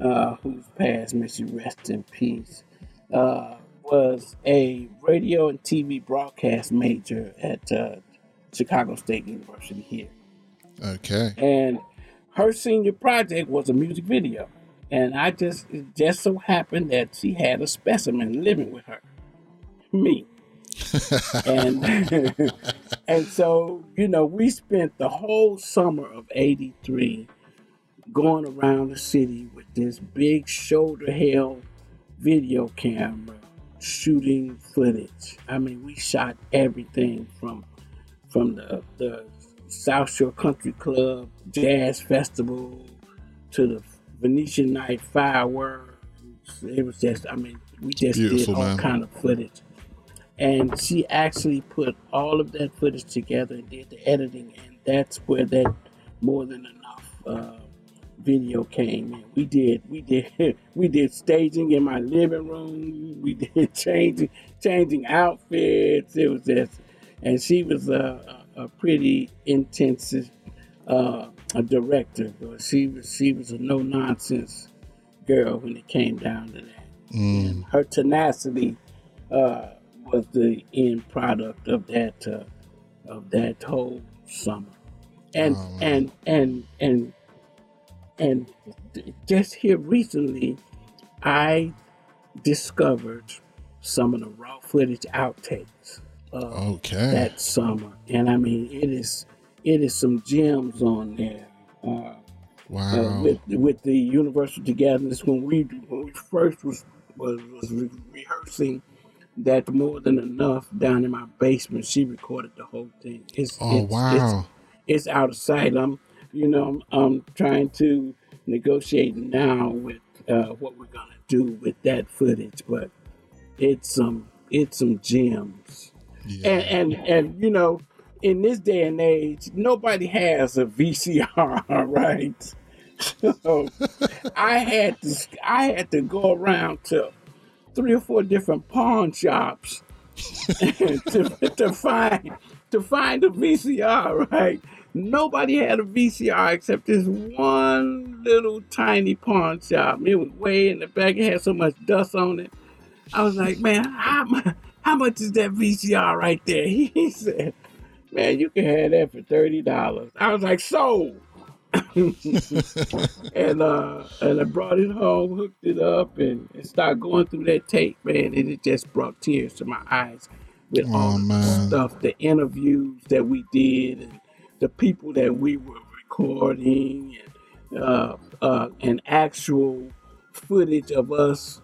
uh, who's passed, may she rest in peace, uh, was a radio and TV broadcast major at uh, Chicago State University here. Okay. And her senior project was a music video. And I just it just so happened that she had a specimen living with her, me. and and so you know we spent the whole summer of 83 going around the city with this big shoulder held video camera shooting footage. I mean we shot everything from from the, the south shore country club jazz festival to the venetian night fireworks. It was just i mean we just Beautiful, did all man. kind of footage. And she actually put all of that footage together and did the editing and that's where that more than enough uh, video came in. We did we did we did staging in my living room. We did changing changing outfits. It was just and she was a, a pretty intensive uh, a director but she was she was a no nonsense girl when it came down to that. Mm. her tenacity uh, was the end product of that uh, of that whole summer, and Oh, and and and and just here recently, I discovered some of the raw footage outtakes of Okay. that summer, and I mean it is it is some gems on there. Uh, uh, Wow. with with the Universal Togetherness when we when we first was was, was re- rehearsing that more than enough down in my basement. She recorded the whole thing. It's Oh, it's, wow. it's, it's out of sight. I'm you know I'm, I'm trying to negotiate now with uh, what we're gonna do with that footage, but it's some it's some gems. Yeah. and and and you know in this day and age nobody has a vcr right? So i had to i had to go around to three or four different pawn shops to, to find to find a vcr right nobody had a vcr except this one little tiny pawn shop it was way in the back it had so much dust on it I was like, man, how, how much is that VCR right there? He said, man, you can have that for thirty dollars. I was like, sold. and uh, and I brought it home, hooked it up, and, and started going through that tape, man, and it just brought tears to my eyes with Oh, all the stuff, the interviews that we did, and the people that we were recording, and uh, uh, and actual footage of us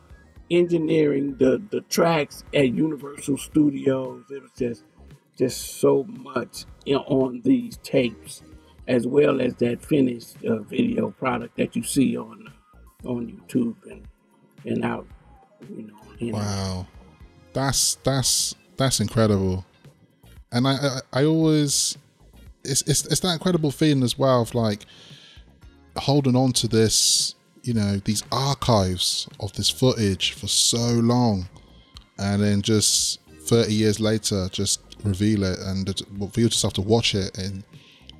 engineering the the tracks at Universal Studios. It was just just so much on these tapes, as well as that finished uh, video product that you see on on YouTube and and out, you know. Wow, that's that's that's incredible, and I I, I always it's, it's it's that incredible feeling as well of like holding on to this, you know, these archives of this footage for so long, and then just thirty years later, just reveal it and for you just have to watch it, and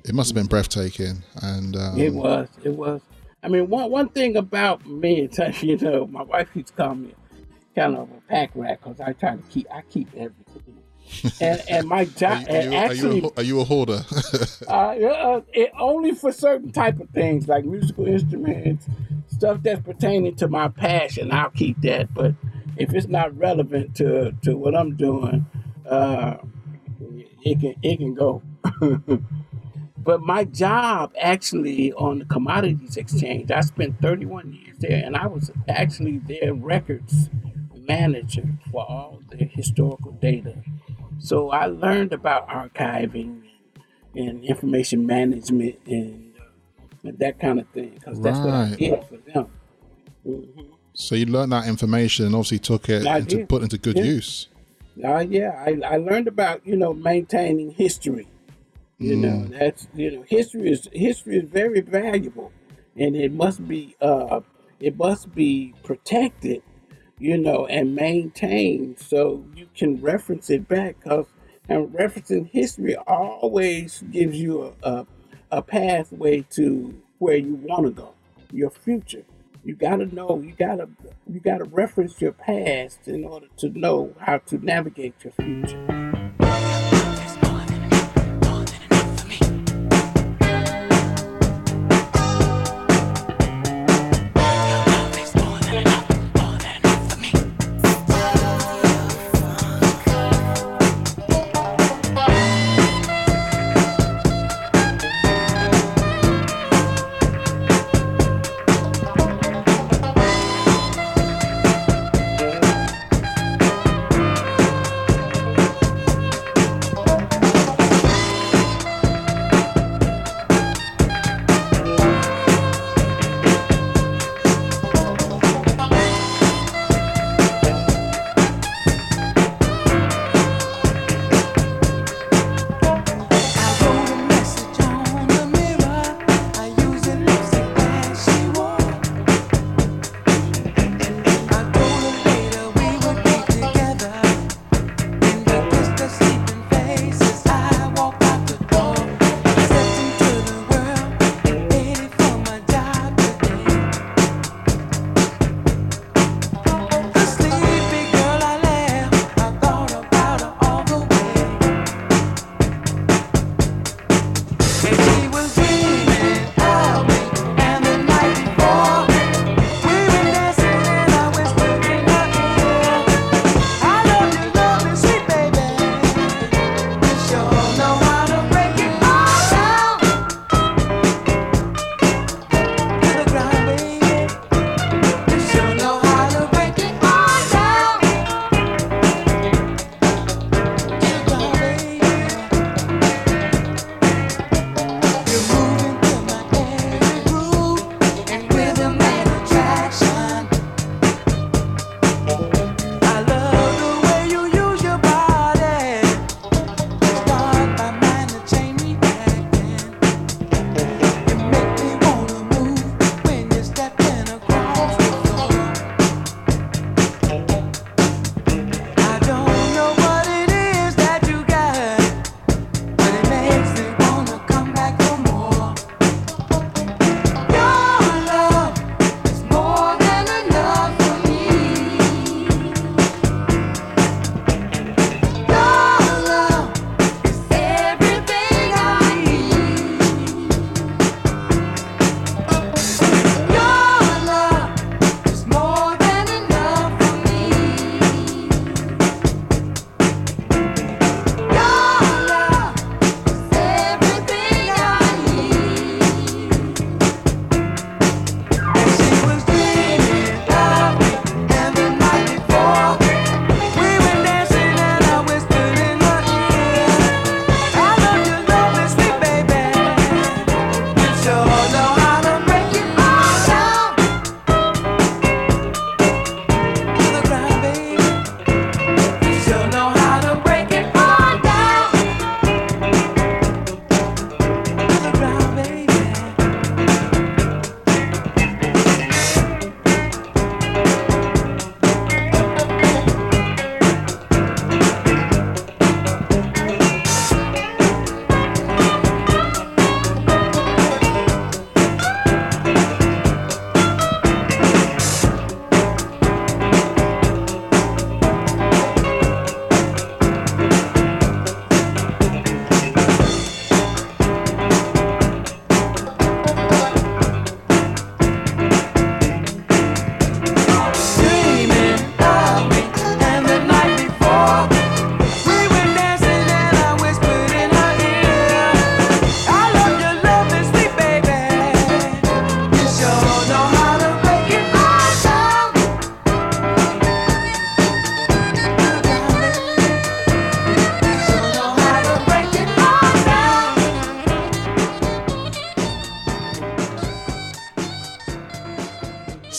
it must have been breathtaking. And um, It was. It was. I mean, one one thing about me, you know, my wife used to call me kind of a pack rat because I try to keep. I keep everything. And and my Are job, you, are, you, actually, are, you a, are you a hoarder? uh, uh, it, only for certain type of things like musical instruments, stuff that's pertaining to my passion. I'll keep that. But if it's not relevant to to what I'm doing, uh, it can it can go. but my job actually on the commodities exchange, I spent 31 years there, and I was actually their records manager for all the historical data. So I learned about archiving and information management and, uh, and that kind of thing because that's what I Right. did for them. Mhm. so you learned that information and obviously took it I into did. put into good Yeah. use. Uh, yeah, I, I learned about you know maintaining history. You know Mm. that's you know history is history is very valuable, and it must be uh it must be protected, you know, and maintain so you can reference it back. Cause and referencing history always gives you a a, a pathway to where you want to go, your future. You gotta know. You gotta you gotta reference your past in order to know how to navigate your future.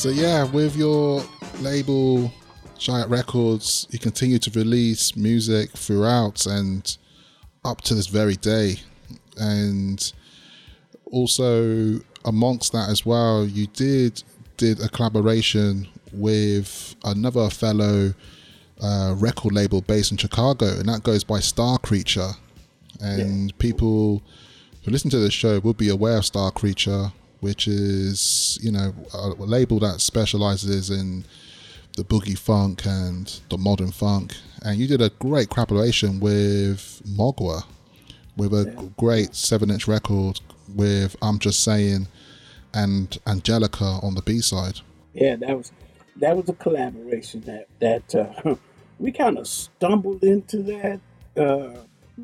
So yeah, with your label Giant Records, you continue to release music throughout and up to this very day. And also amongst that as well, you did did a collaboration with another fellow uh, record label based in Chicago, and that goes by Star Creature. And people who listen to this show will be aware of Star Creature, which is you know a, label that specializes in the boogie funk and the modern funk. And you did a great collaboration with Mogwa, with a great seven-inch record with "I'm Just Saying" and Angelica on the B side. Yeah, that was that was a collaboration that that uh, we kind of stumbled into that. Uh,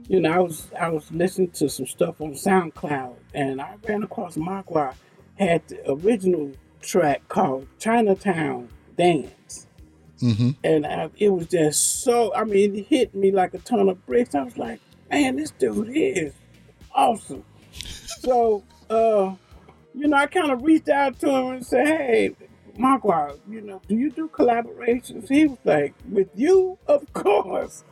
you know, I was I was listening to some stuff on SoundCloud, and I ran across Magua had the original track called Chinatown Dance, hmm and I, it was just so. I mean, it hit me like a ton of bricks. I was like, man, this dude is awesome. So, uh, you know, I kind of reached out to him and said, hey, Magua, you know, do you do collaborations? He was like, with you, of course.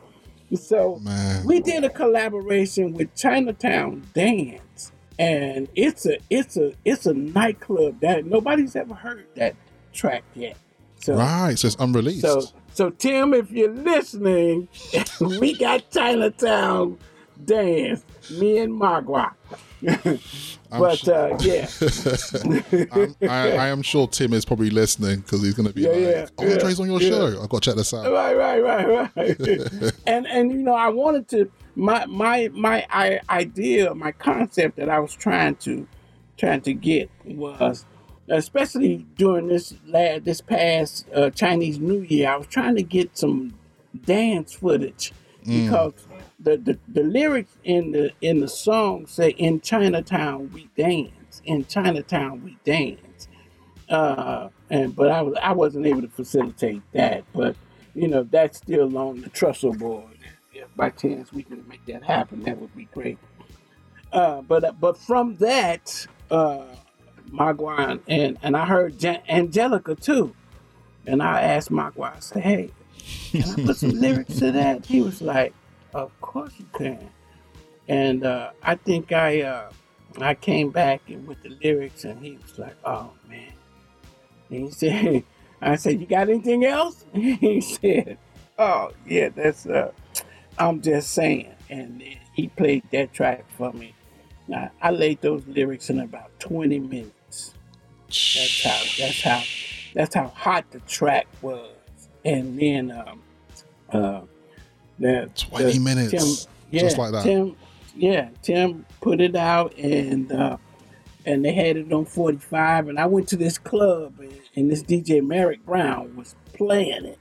So Man. we did a collaboration with Chinatown Dance, and it's a it's a it's a nightclub that nobody's ever heard that track yet. So Right, so it's unreleased. so so Tim, if you're listening, we got Chinatown Dance, me and Magua. but sure- uh, yeah, I, I am sure Tim is probably listening because he's going to be Yeah, like, yeah, "Oh, Andre's on your yeah. show. I've got to check this out." right, right, right, right. and and you know, I wanted to my my my I, idea, my concept that I was trying to trying to get was, especially during this last this past uh, Chinese New Year, I was trying to get some dance footage because the, the the lyrics in the in the song say in Chinatown we dance, in Chinatown we dance uh, and but I was I wasn't able to facilitate that. But you know that's still on the trestle board. If by chance we can make that happen, that would be great. Uh, but uh, but from that, uh, Magua and and I heard Jan- Angelica too, and I asked Magua, I said, "Hey, can I put some lyrics to that?" He was like, "Of course you can." And uh, I think I uh, I came back with the lyrics, and he was like, "Oh man." And he said, I said, you got anything else? He said, oh, yeah, that's, uh, I'm just saying. And he played that track for me. Now, I laid those lyrics in about 20 minutes. That's how, that's how, that's how hot the track was. And then, um, uh, the, 20 the- minutes, Tim, yeah, just like that. Tim, yeah, Tim put it out and, uh, and they had it on 45 and i went to this club and, and this dj merrick brown was playing it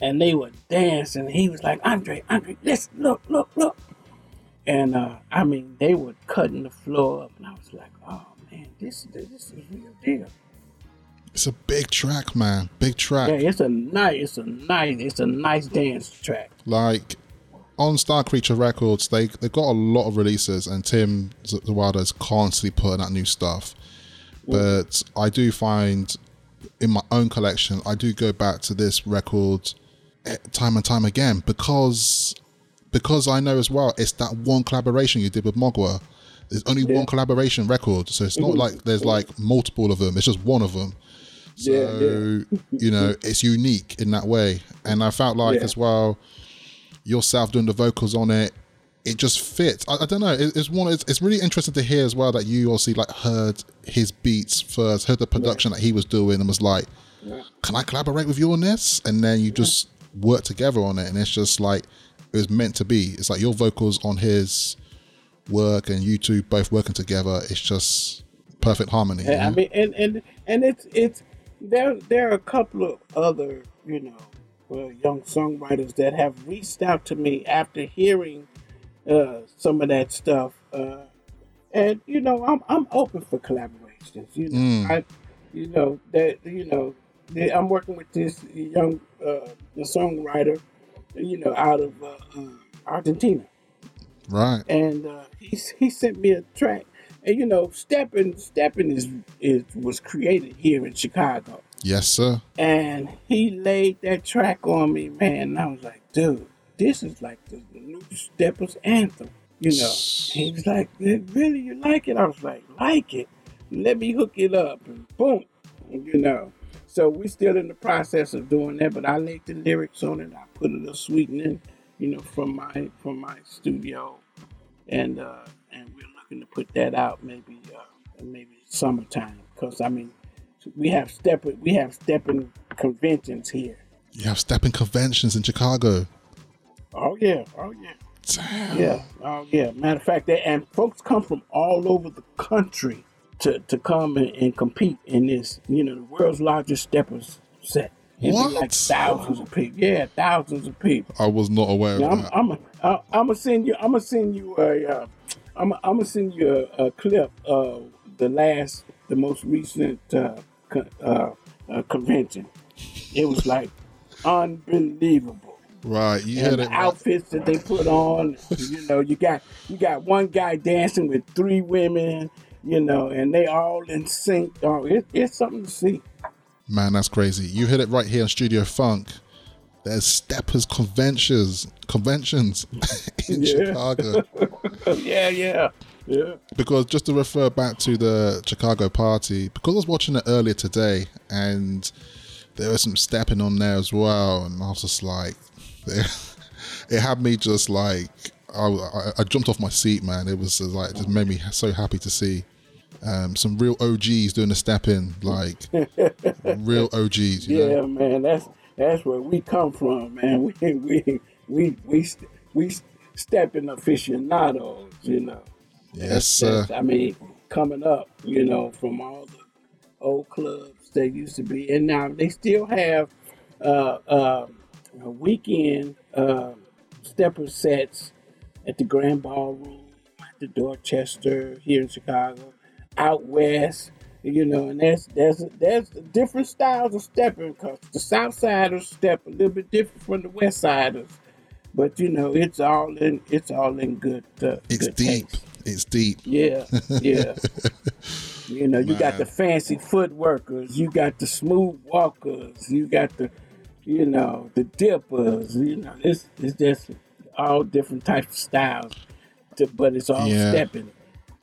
and they were dancing he was like andre andre listen look look look and uh, i mean they were cutting the floor up and i was like oh man this, this is a real deal It's a big track, man. Big track. yeah it's a nice it's a nice it's a nice dance track Like on Star Creature Records, they they got a lot of releases, and Tim Zawada is constantly putting out new stuff. But I do find in my own collection, I do go back to this record time and time again because because I know as well it's that one collaboration you did with Mogwa. There's only one collaboration record, so it's not mm-hmm. like there's like multiple of them. It's just one of them. So Yeah, you know, it's unique in that way. And I felt like Yeah. as well, yourself doing the vocals on it, it just fits. I, I don't know. It, it's one. It's, it's really interesting to hear as well that you also like heard his beats first, heard the production that he was doing, and was like, "Can I collaborate with you on this?" And then you just work together on it, and it's just like it was meant to be. It's like your vocals on his work and you two both working together. It's just perfect harmony. Yeah, I mean, and and and it's it's there. There are a couple of other you know uh, young songwriters that have reached out to me after hearing uh, some of that stuff, uh, and you know I'm I'm open for collaborations. You know, Mm. I you know that you know I'm working with this young uh, the songwriter, you know, out of uh, uh, Argentina right. and uh, he he sent me a track, And you know, stepping stepping is is was created here in Chicago. Yes, sir. And he laid that track on me, man. And I was like, dude, this is like the, the new Steppers anthem. You know, he was like, really, you like it? I was like, like it. Let me hook it up. And boom, you know. So we're still in the process of doing that, but I laid the lyrics on it. I put a little sweetening, you know, from my from my studio, and uh, and we're looking to put that out maybe uh, maybe summertime because I mean we have step we have stepping conventions here. You have stepping conventions in Chicago. Oh yeah, oh yeah, yeah, oh yeah. Matter of fact, they, and folks come from all over the country to to come and, and compete in this. You know, the world's largest steppers set. It'd What? Like thousands of people. Yeah, thousands of people. I was not aware Yeah, of I'm, that. I'm, I'm, I'm gonna send you. I'm gonna send you a. Uh, I'm, I'm gonna send you a, a clip of the last, the most recent uh, co- uh, uh, convention. It was like unbelievable. Right, you and heard the it. Outfits that they put on, you know, you got you got one guy dancing with three women, you know, and they all in sync. Oh, it, it's something to see. Man, that's crazy. You hit it right here on Studio Funk. There's steppers conventions, conventions in Yeah. Chicago. yeah, yeah, yeah. because just to refer back to the Chicago party, because I was watching it earlier today, and there was some stepping on there as well, and I was just like, it had me just like I, I, I jumped off my seat, man. It was like it just made me so happy to see um, some real OGs doing the in, like real OGs. You Yeah, know? man, that's that's where we come from, man. We we we we we stepping aficionados, you know. Yes, sir. That's- I mean, coming up, you know, from all the old clubs that used to be, and now they still have uh, uh, a weekend uh, stepper sets at the Grand Ballroom, at the Dorchester here in Chicago, out west. You know, and there's there's there's different styles of stepping because the South Siders step a little bit different from the West Siders, but you know it's all in it's all in good. Uh, It's good deep. taste. It's deep. Yeah, yeah. you know, you got the fancy footworkers, you got the smooth walkers, you got the, you know, the dippers. You know, it's it's just all different types of styles, to, but it's all Yeah. stepping.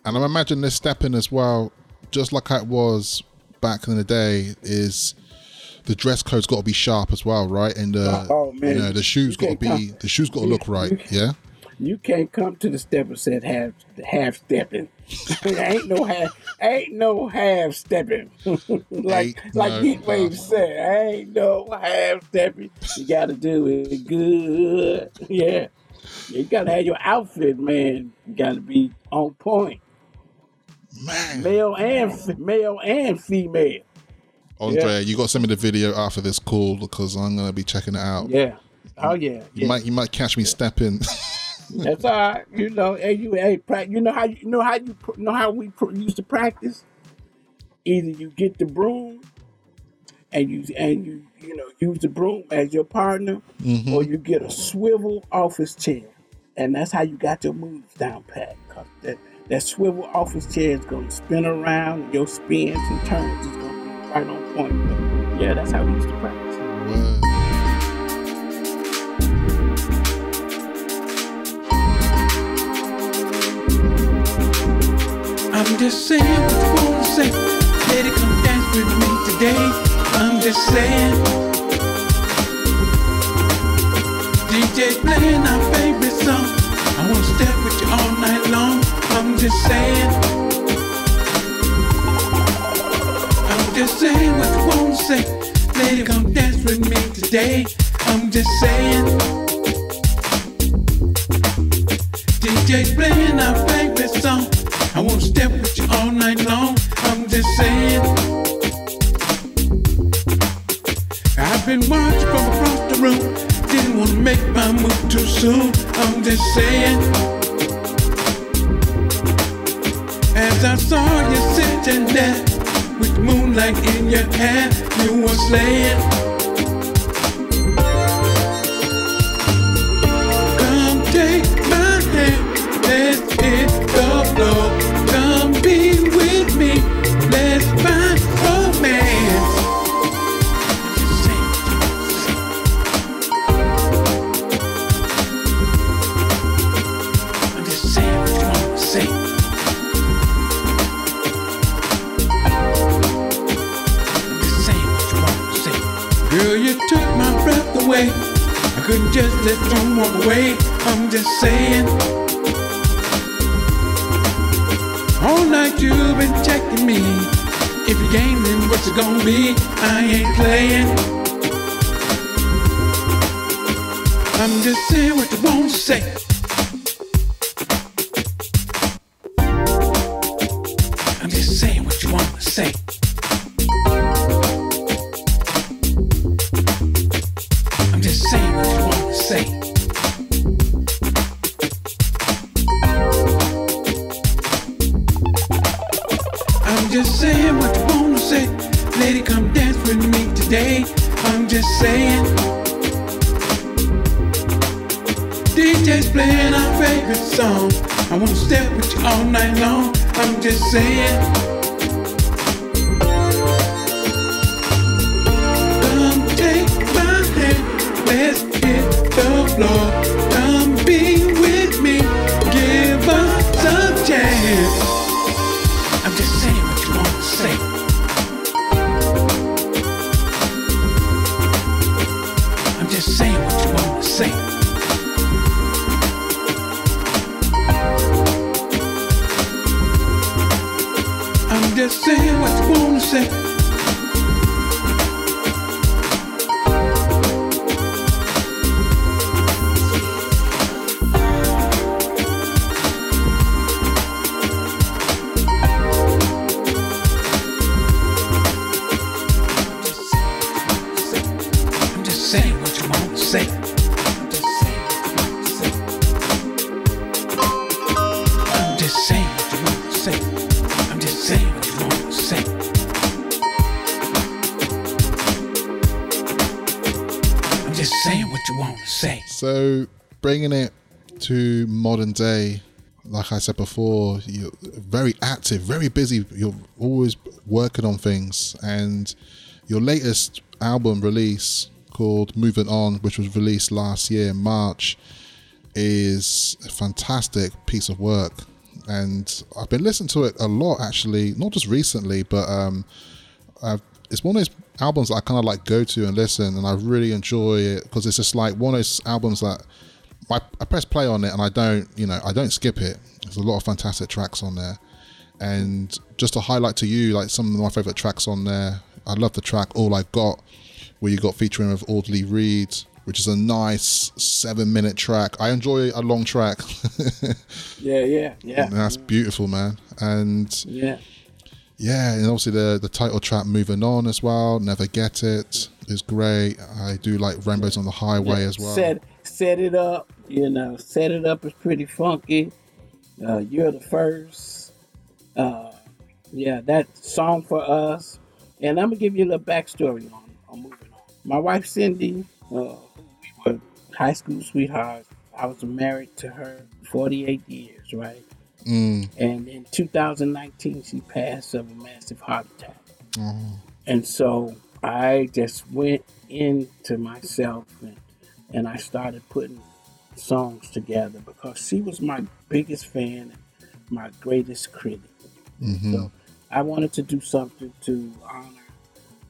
And I imagine this stepping as well, just like it was back in the day, is the dress code's got to be sharp as well, right? And the Oh, man. you know the shoes got to be come- the shoes got to look right. Yeah. You can't come to the step and set half half stepping. ain't no half ain't no half stepping. like Ain't like no Heat Wave said, ain't no half stepping. You gotta do it good. Yeah. You gotta have your outfit, man. You gotta be on point. Man. Male and f- male and female. Andre, Yeah. you got to send me the video after this call because I'm gonna be checking it out. Yeah. Oh yeah. You yeah. might you might catch me stepping. That's all right. You know, hey, you hey, prac- you know how you, you know how you pr- know how we pr- used to practice. Either you get the broom, and you and you you know use the broom as your partner, Mhm. or you get a swivel office chair, and that's how you got your moves down pat. 'Cause that that swivel office chair is gonna spin around, and your spins and turns is gonna be right on point. But yeah, that's how we used to practice. I'm just saying. Lady, come dance with me today. I'm just saying. DJ playing our favorite song. Wanna step with you all night long. I'm just saying. I'm just saying what you wanna say. Lady, come dance with me today. I'm just saying. DJ playing our favorite song. I won't step with you all night long. I'm just saying. I've been watching from across the room. Didn't want to make my move too soon. I'm just saying. As I saw you sitting there with moonlight in your hair, you were slaying. You walk away. I'm just saying. All night you've been checking me. If you game, then what's it gonna be? I ain't playing. I'm just saying what you want to say. Bringing it to modern day, like I said before, you're very active, very busy. You're always working on things, and your latest album release called "Moving On," which was released last year in March, is a fantastic piece of work. And I've been listening to it a lot, actually, not just recently, but um, I've, it's one of those albums that I kind of like go to and listen, and I really enjoy it because it's just like one of those albums that I, I press play on it and I don't, you know, I don't skip it. There's a lot of fantastic tracks on there, and just to highlight to you, like some of my favorite tracks on there. I love the track "All I Got," where you got featuring with Audley Reed, which is a nice seven-minute track. I enjoy a long track. Yeah, yeah, yeah. That's mm. beautiful, man. And Yeah. yeah, and obviously the the title track "Moving On" as well. Never get it is great. I do like Rainbows on the Highway Yeah, as well. Set set it up, you know. Set it up is pretty funky. Uh, You're the first. Uh, yeah, that song for us. And I'm gonna give you a little backstory on, on moving on. My wife Cindy, uh, we were high school sweethearts. I was married to her 48 years, right? Mm. And in 2019, she passed of a massive heart attack. Oh. And so I just went into myself and, and I started putting songs together because she was my biggest fan and my greatest critic. Mhm. So I wanted to do something to honor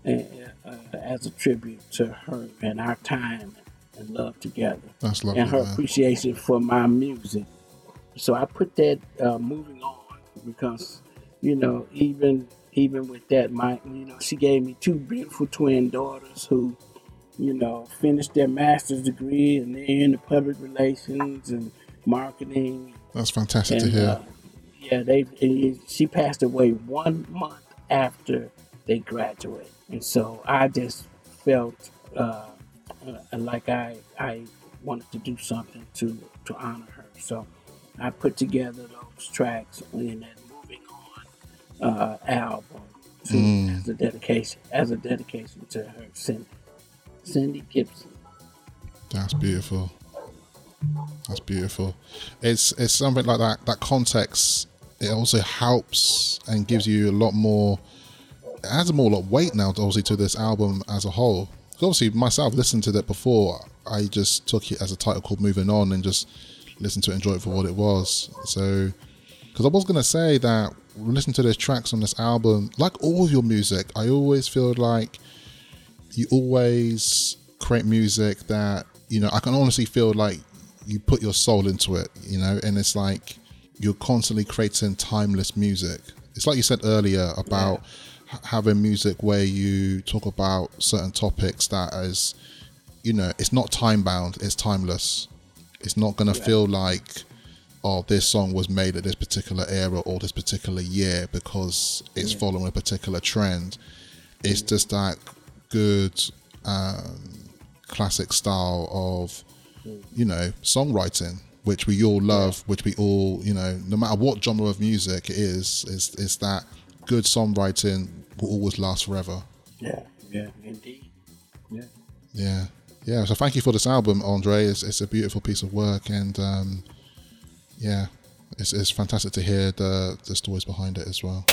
and, uh, as a tribute to her and our time and love together That's lovely, and her man. appreciation for my music. So I put that uh, moving on because you know even even with that my you know she gave me two beautiful twin daughters who you know finished their master's degree and they're into public relations and marketing. That's fantastic to hear. uh, yeah, they she passed away one month after they graduated, and so I just felt uh, uh, like I I wanted to do something to to honor her. So I put together those tracks in that moving on uh, album to, Mm. as a dedication as a dedication to her, Cindy Cindy Gibson. That's beautiful. That's beautiful. It's it's something like that. That context it also helps and gives you a lot more. It adds more lot weight now, obviously, to this album as a whole. Obviously, myself listened to that before. I just took it as a title called "Moving On" and just listened to it, enjoy it for what it was. So, because I was gonna say that listen to the tracks on this album, like all of your music, I always feel like you always create music that you know I can honestly feel like you put your soul into it, you know, and it's like you're constantly creating timeless music. It's like you said earlier about h- having music where you talk about certain topics that is, you know, it's not time bound, it's timeless. It's not going to feel like, oh, this song was made at this particular era or this particular year because it's following a particular trend. It's just that good um, classic style of, you know, songwriting, which we all love, which we all, you know, no matter what genre of music it is, is, is that good songwriting will always last forever. Yeah, yeah, indeed. Yeah. Yeah, yeah. So thank you for this album, Andre. It's, it's a beautiful piece of work, and um, yeah, it's, it's fantastic to hear the the stories behind it as well.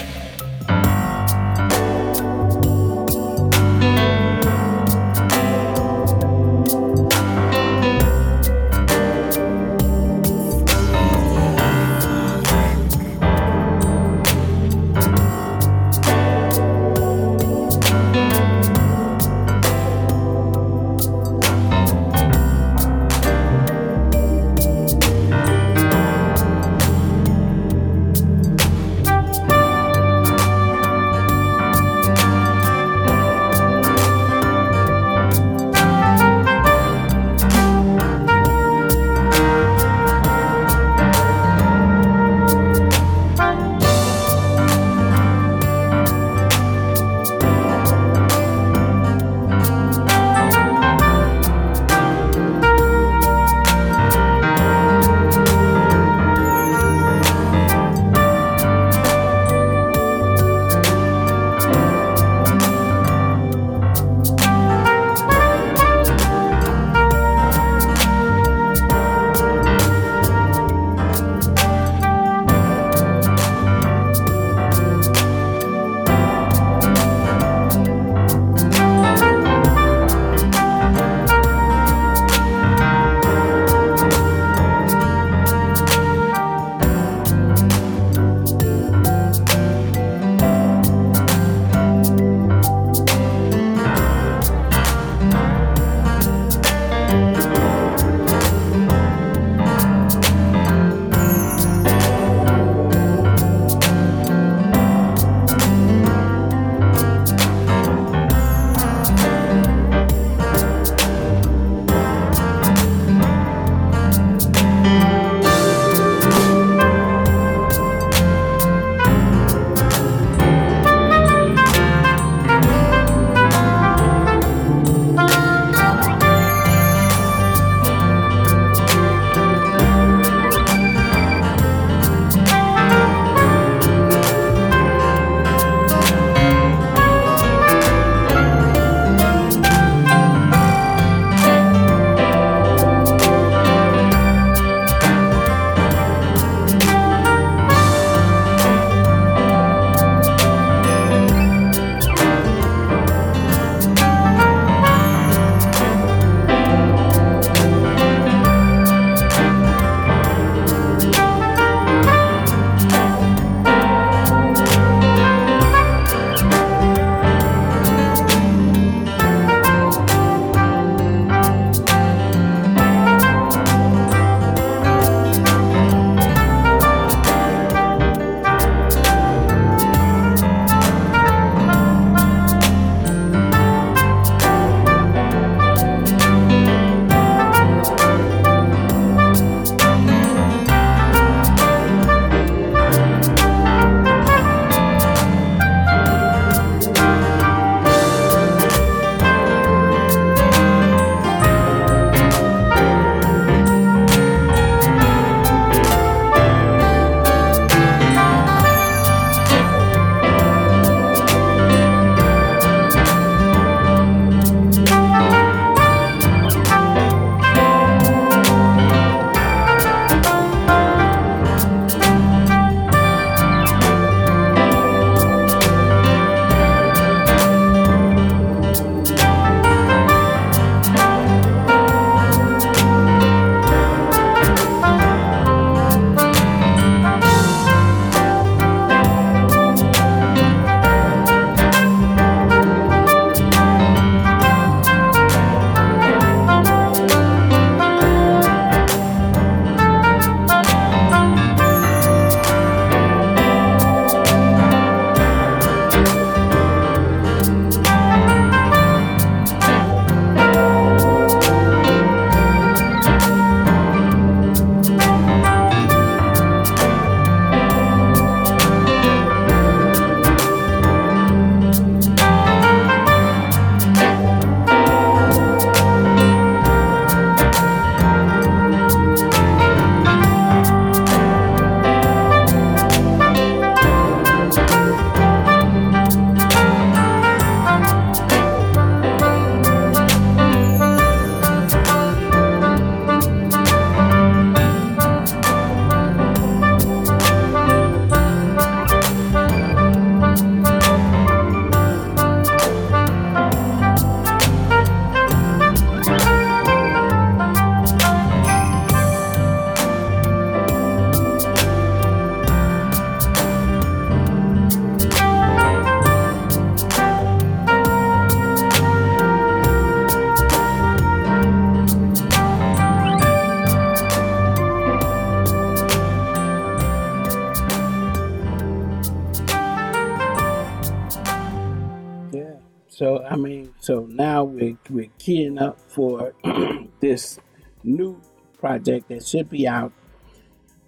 I mean, so now we're we're keying up for this new project that should be out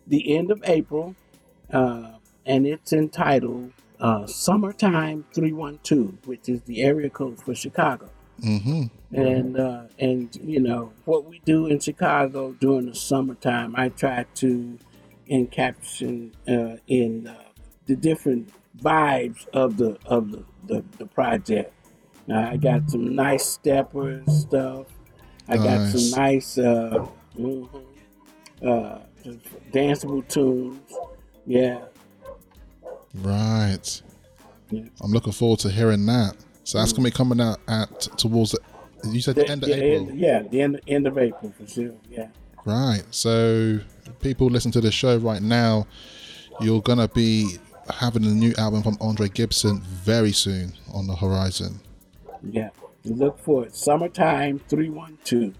the end of April, uh, and it's entitled uh, "Summertime 312," which is the area code for Chicago. Mm-hmm. And uh, and you know what we do in Chicago during the summertime, I try to encapsulate uh, in uh, the different vibes of the of the the, the project. I got some nice steppers stuff. I got some nice uh, mhm, uh, danceable tunes. Yeah, Right. Yeah. I'm looking forward to hearing that. So that's gonna be coming out at towards the. You said the, end of yeah, April. end- yeah, the end end of April for sure. Yeah. Right. So people listen to the show right now. You're gonna be having a new album from Andre Gibson very soon on the horizon. Yeah. Look for it. Summertime 312.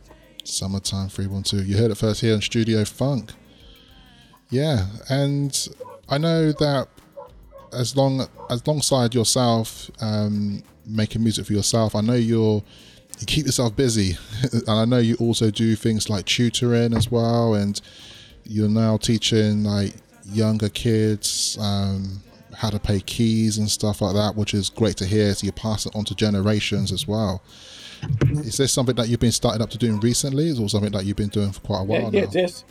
Summertime 312. You heard it first here in Studio Funk. Yeah, and I know that as long as alongside yourself um, making music for yourself, I know you're you keep yourself busy, and I know you also do things like tutoring as well, and you're now teaching like younger kids um, how to play keys and stuff like that, which is great to hear. So you pass it on to generations as well. Is this something that you've been starting up to doing recently, or something that you've been doing for quite a while yeah, yeah, now? just,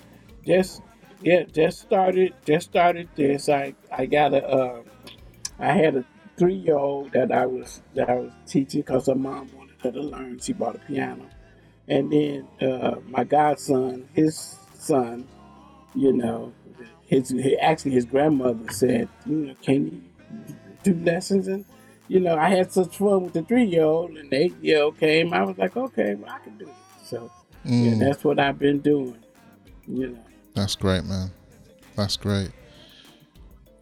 just, yeah, just started, just started this. I, I got a, uh, I had a three-year-old that I was that I was teaching because her mom wanted her to learn. She bought a piano, and then uh, my godson, his son, you know, his he, actually his grandmother said, you know, can you do lessons and. You know, I had such fun with the three-year-old, and the eight-year-old came. I was like, okay, well, I can do it. So, yeah, Mm. that's what I've been doing. You know. That's great, man. That's great.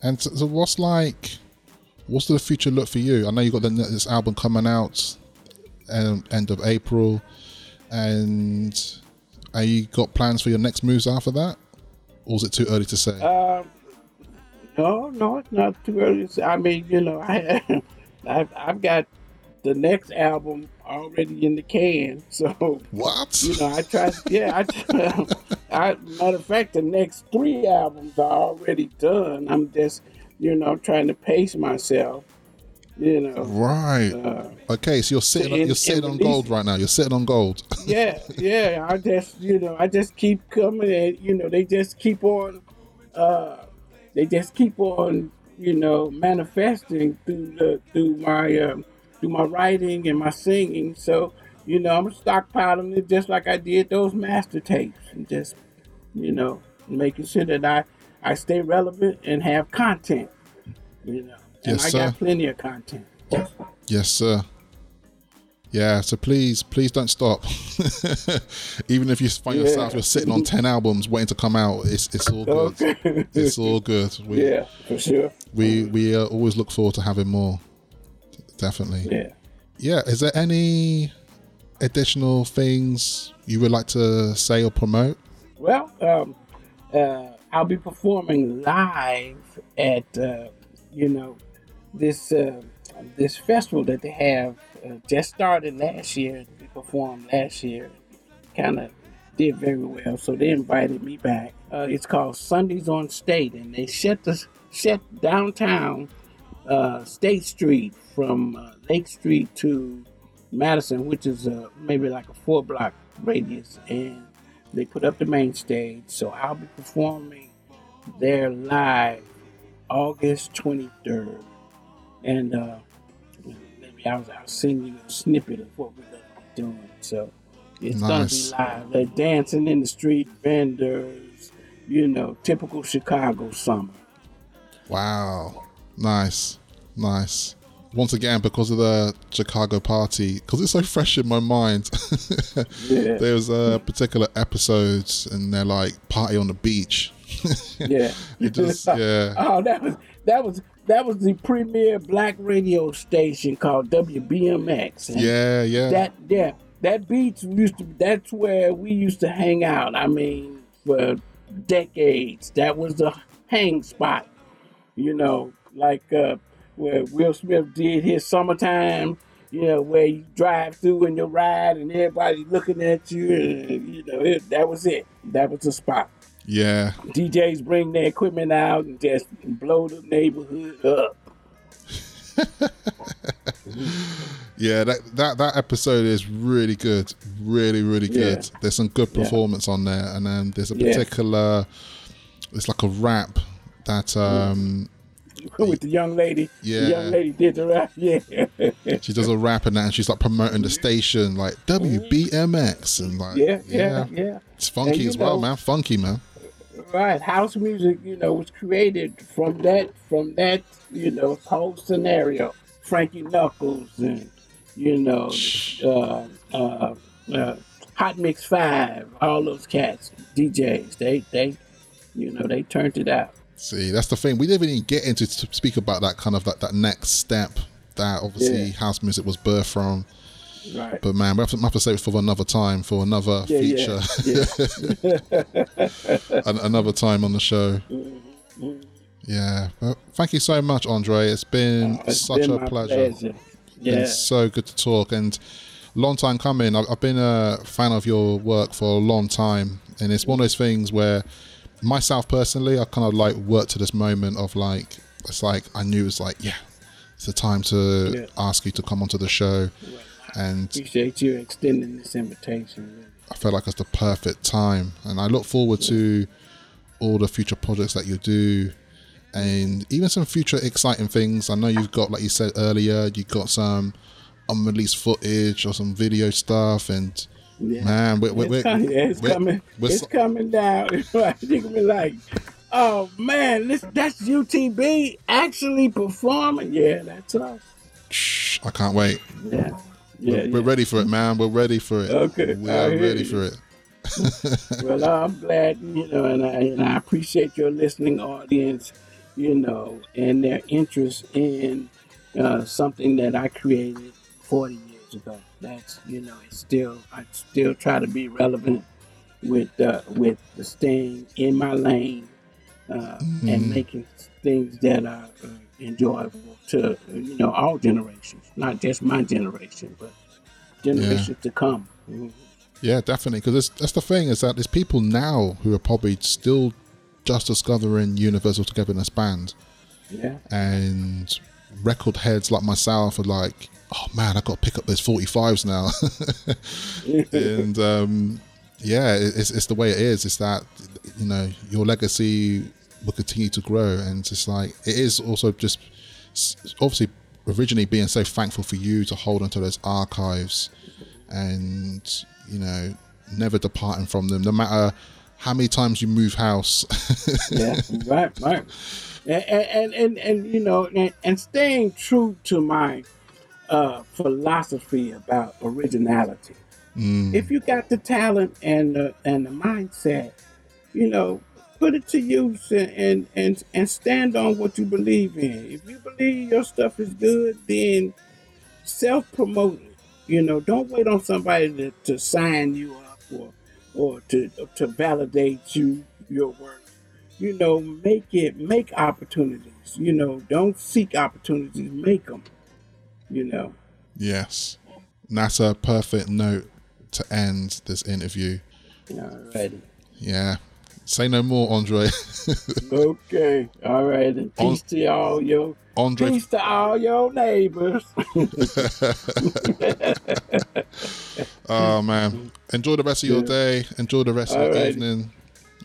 And so, so what's like? What's the future look for you? I know you got the, this album coming out um, end of April, and are you got plans for your next moves after that, or is it too early to say? Um, no, no, it's not too early. to say. I mean, you know, I, I've, I've got the next album already in the can. So what? You know, I try. Yeah, I, I. Matter of fact, the next three albums are already done. I'm just, you know, trying to pace myself. You know. Right. Uh, okay, so you're sitting and- you're sitting on gold right now. You're sitting on gold. yeah, yeah. I just, you know, I just keep coming, and you know, they just keep on, uh, they just keep on, you know, manifesting through the through my um, through my writing and my singing. So, you know, I'm stockpiling it just like I did those master tapes, and just, you know, making sure that I I stay relevant and have content. You know, and Yes, I sir. got plenty of content. Yes, sir. Yeah, so please, please don't stop. Even if you find yourself you're sitting on ten albums waiting to come out, it's it's all good. Okay. It's all good. We, Yeah, for sure. We we uh, always look forward to having more. Definitely. Yeah. Yeah. Is there any additional things you would like to say or promote? Well, um, uh, I'll be performing live at uh, you know this uh, this festival that they have uh, just started last year. We performed last year, kind of did very well, so they invited me back. Uh, it's called Sundays on State, and they shut the shut downtown uh, State Street from uh, Lake Street to Madison, which is uh, maybe like a four block radius, and they put up the main stage. So I'll be performing there live August 23rd. And uh, maybe I was I'll send you a snippet of what we're going to be doing. So it's Nice. going to be live. They're dancing in the street, vendors, you know, typical Chicago summer. Wow. Nice. Nice. Once again, because of the Chicago party, because it's so fresh in my mind. Yeah. There's a particular episodes and they're like party on the beach. Yeah. It just yeah. oh, that was that was that was the premier black radio station called WBMX. And Yeah, yeah. That yeah, that beach used to. That's where we used to hang out. I mean, for decades, that was the hang spot. You know, like uh, where Will Smith did his summertime. you know, where you drive through and you ride and everybody looking at you, and you know, it, that was it. That was the spot. Yeah. DJs bring their equipment out and just blow the neighborhood up. Yeah, that, that that episode is really good, really really good. Yeah. There's some good Yeah. performance on there, and then there's a Yeah. particular, it's like a rap that um With the young lady, Yeah. the young lady did the rap. Yeah, she does a rap and that, and she's like promoting the station like WBMX and like yeah, yeah, yeah. it's funky as well, know- man, funky man. Right, house music, you know, was created from that, from that, you know, whole scenario. Frankie Knuckles and you know, uh, uh, uh, Hot Mix Five, all those cats, DJs, they, they, you know, they turned it out. See, that's the thing. We didn't even get into to speak about that kind of that, that next step that obviously Yeah. house music was birthed from. Right. But man, we have to, we have to save it for another time, for another Yeah, feature, yeah, An- another time on the show. Mm-hmm. Yeah. Well, thank you so much, Andre. It's been Oh, It's such been a pleasure. pleasure. Yeah. It's so good to talk and long time coming. I've, I've been a fan of your work for a long time, and it's one of those things where myself personally, I kind of like worked to this moment of like it's like I knew it's like yeah, it's the time to Yeah. ask you to come onto the show, and Appreciate you extending this invitation. Really. I felt like it's the perfect time, and I look forward to all the future projects that you do, and even some future exciting things. I know you've got, like you said earlier, you got some unreleased footage or some video stuff, and Yeah. man, we're, we're, it's we're, coming, yeah, it's we're- coming. we're it's so- coming down. You're gonna be like, oh man, this that's UTB actually performing. Yeah, that's us. Shh, I can't wait. Yeah, yeah. we're, we're ready for it, man. We're ready for it. Okay, we I are ready you. for it. well, I'm glad, you know, and I, and I appreciate your listening audience, you know, and their interest in uh, something that I created 40 years ago. That's, you know, it's still, I still try to be relevant with, uh, with the staying in my lane uh, and Mhm. making things that are uh, enjoyable to, you know, all generations, not just my generation, but generations to come. Mhm. Yeah, definitely. Because that's the thing is that there's people now who are probably still just discovering Universal Togetherness Band. Yeah. And record heads like myself are like, oh man, I've got to pick up those 45s now. and um, yeah, it's, it's the way it is. It's that, you know, your legacy will continue to grow. And it's just like, it is also just obviously originally being so thankful for you to hold onto those archives and, you know, never departing from them, no matter how many times you move house. yeah, right, right. And and and, and you know, and, and staying true to my uh, philosophy about originality. Mm. If you got the talent and the, and the mindset, you know, put it to use and, and and and stand on what you believe in. If you believe your stuff is good, then self promote it. You know, don't wait on somebody to, to sign you up or or to to validate you your work. You know, make it make opportunities. You know, don't seek opportunities, make them. You know. Yes. And that's a perfect note to end this interview. Alrighty. Yeah. Say no more, Andre. Okay. All right. And peace to all your Andre- peace to all your neighbors. oh man. Enjoy the rest of your day. Enjoy the rest of Alrighty. evening.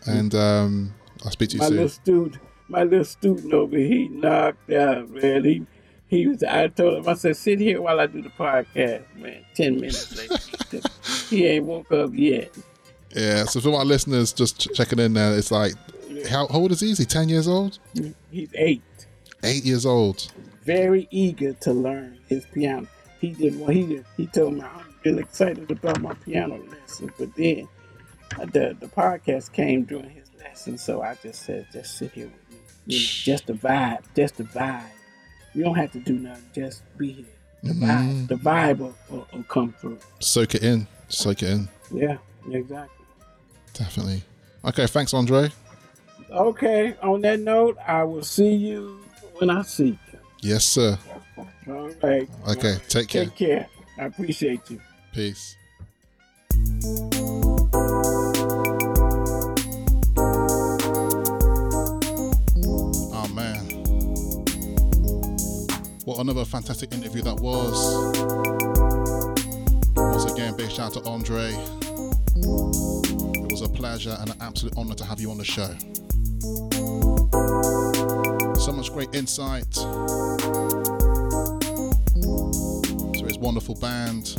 And um I'll speak to you my soon. little student, my little student over, he knocked out, man. He he was. I told him, I said, sit here while I do the podcast, man. Ten minutes later, he ain't woke up yet. Yeah, so for my listeners just checking in there, it's like how, how old is he? Is he ten years old? He's eight. Eight years old. very eager to learn his piano. He did what he did. He told me I'm really excited about my piano lesson, but then uh, the the podcast came during his lesson, so I just said, just sit here with me, you know, just the vibe, just the vibe. You don't have to do nothing, just be here. The Mhm. vibe, the vibe will, will, will come through. Soak it in. Soak it in. Yeah, exactly. Definitely. Okay, thanks, Andre. Okay. On that note, I will see you when I see you. Yes, sir. All right. Okay, take care. Take care. I appreciate you. Peace. Oh man. What another fantastic interview that was. Once again, big shout out to Andre. Pleasure and an absolute honor to have you on the show. So much great insight to his wonderful band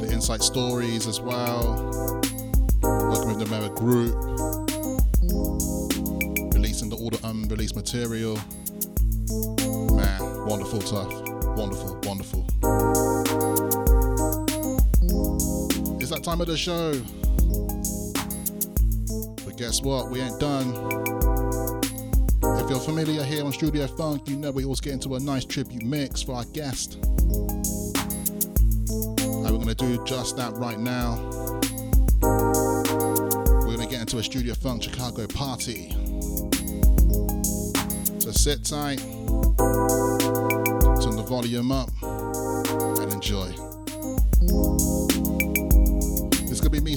the inside stories as well. Working with the Numero Group, releasing the all the unreleased material. Man, wonderful stuff. Wonderful, wonderful. That time of the show. But guess what? We ain't done. If you're familiar here on Studio Funk, you know we always get into a nice tribute mix for our guest. And we're going to do just that right now. We're going to get into a Studio Funk Chicago party. So sit tight, turn the volume up, and enjoy.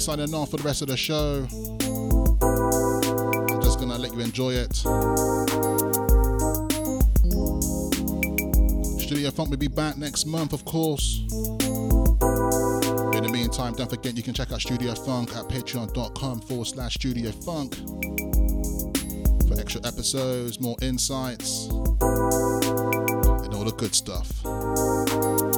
Signing off for the rest of the show. I'm just to let you enjoy it. Studio Funk will be back next month, of course. In the meantime, don't forget you can check out Studio Funk at patreon.com forward slash Studio Funk for extra episodes, more insights, and all the good stuff.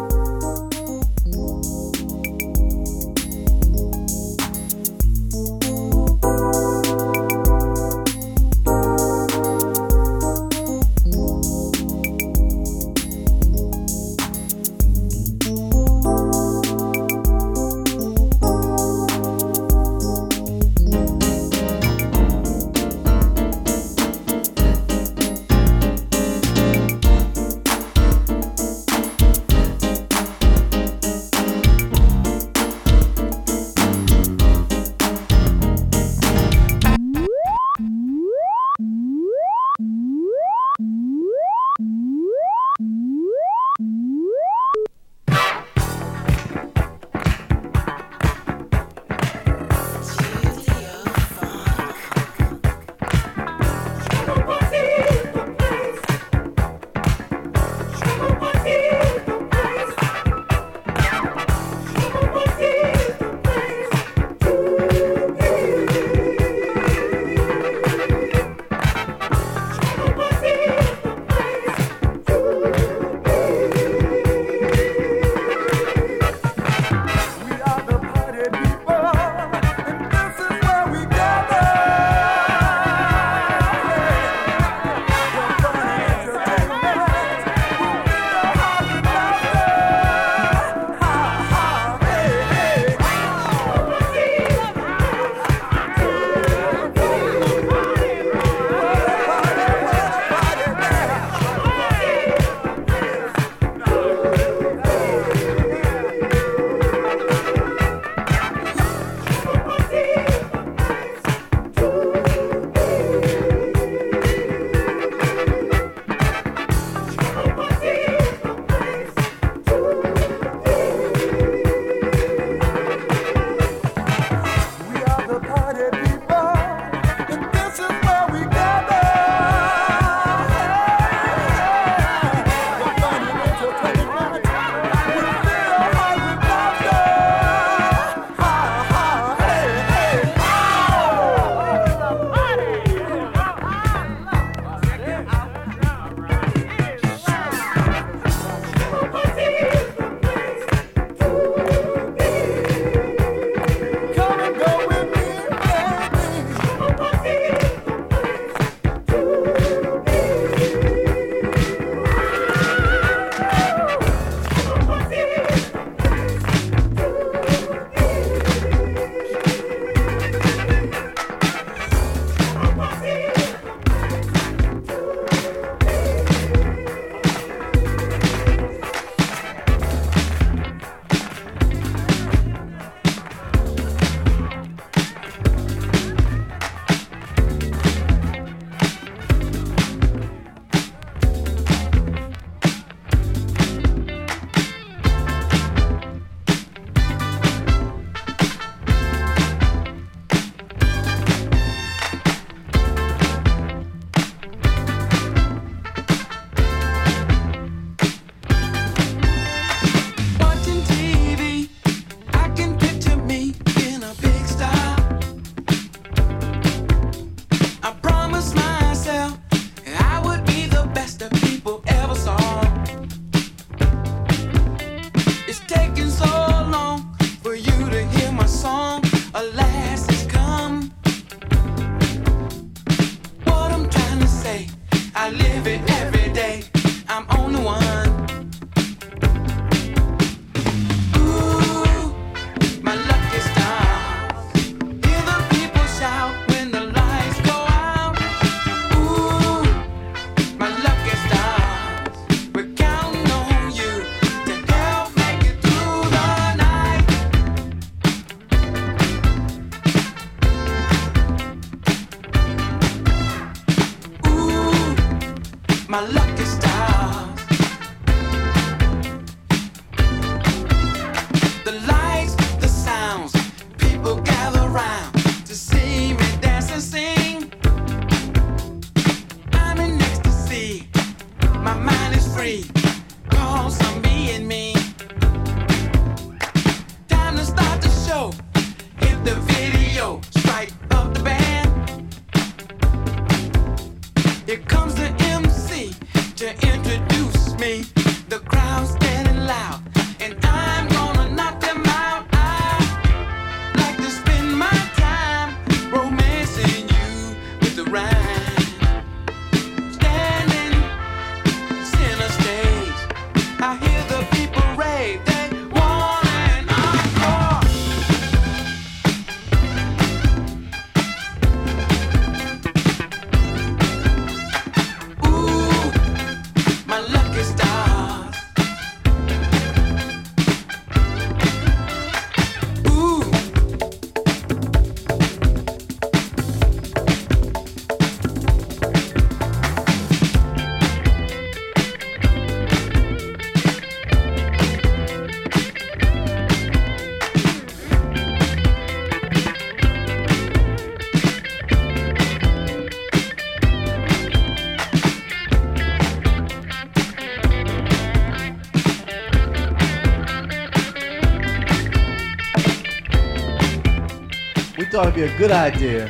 thought it'd be a good idea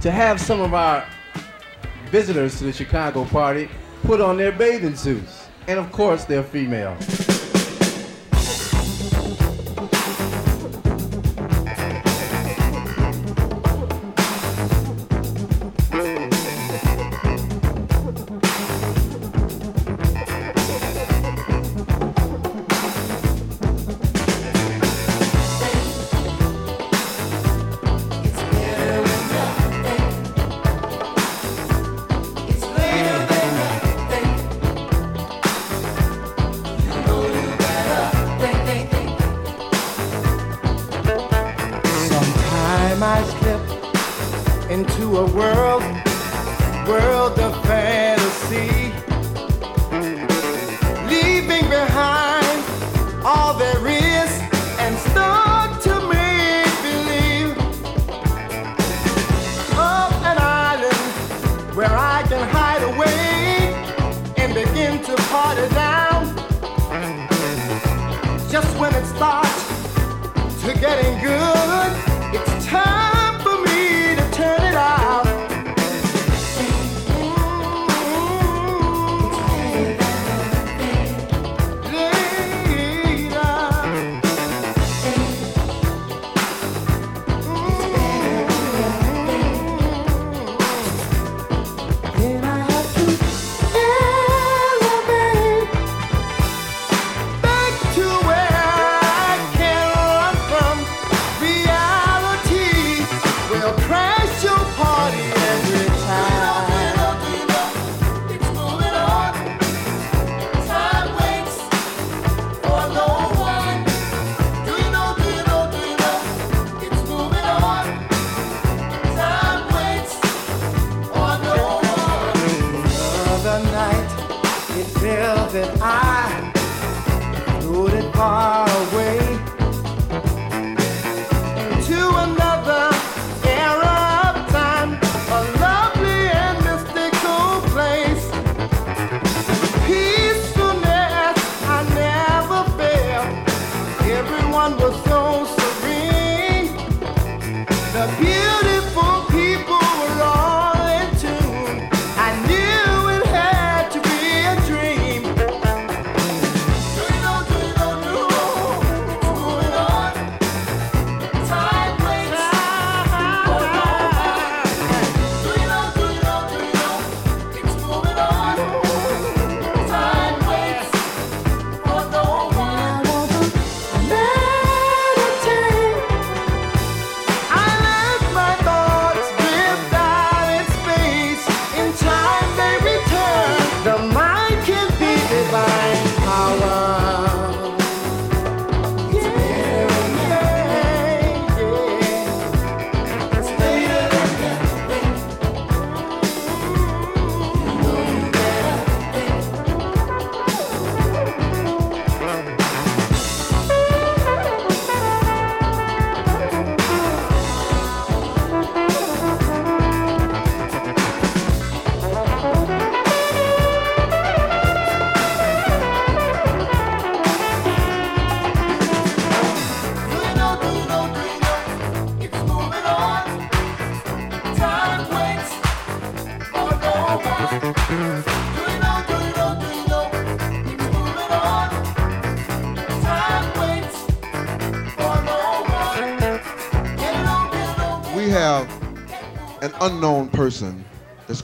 to have some of our visitors to the Chicago party put on their bathing suits. And of course, they're female.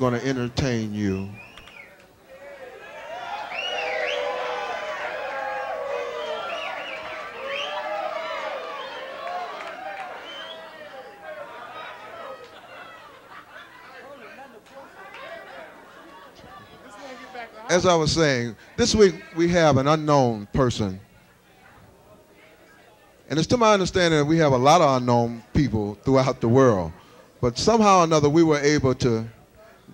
going to entertain you. As I was saying, this week we have an unknown person. And it's to my understanding that we have a lot of unknown people throughout the world. But somehow or another, we were able to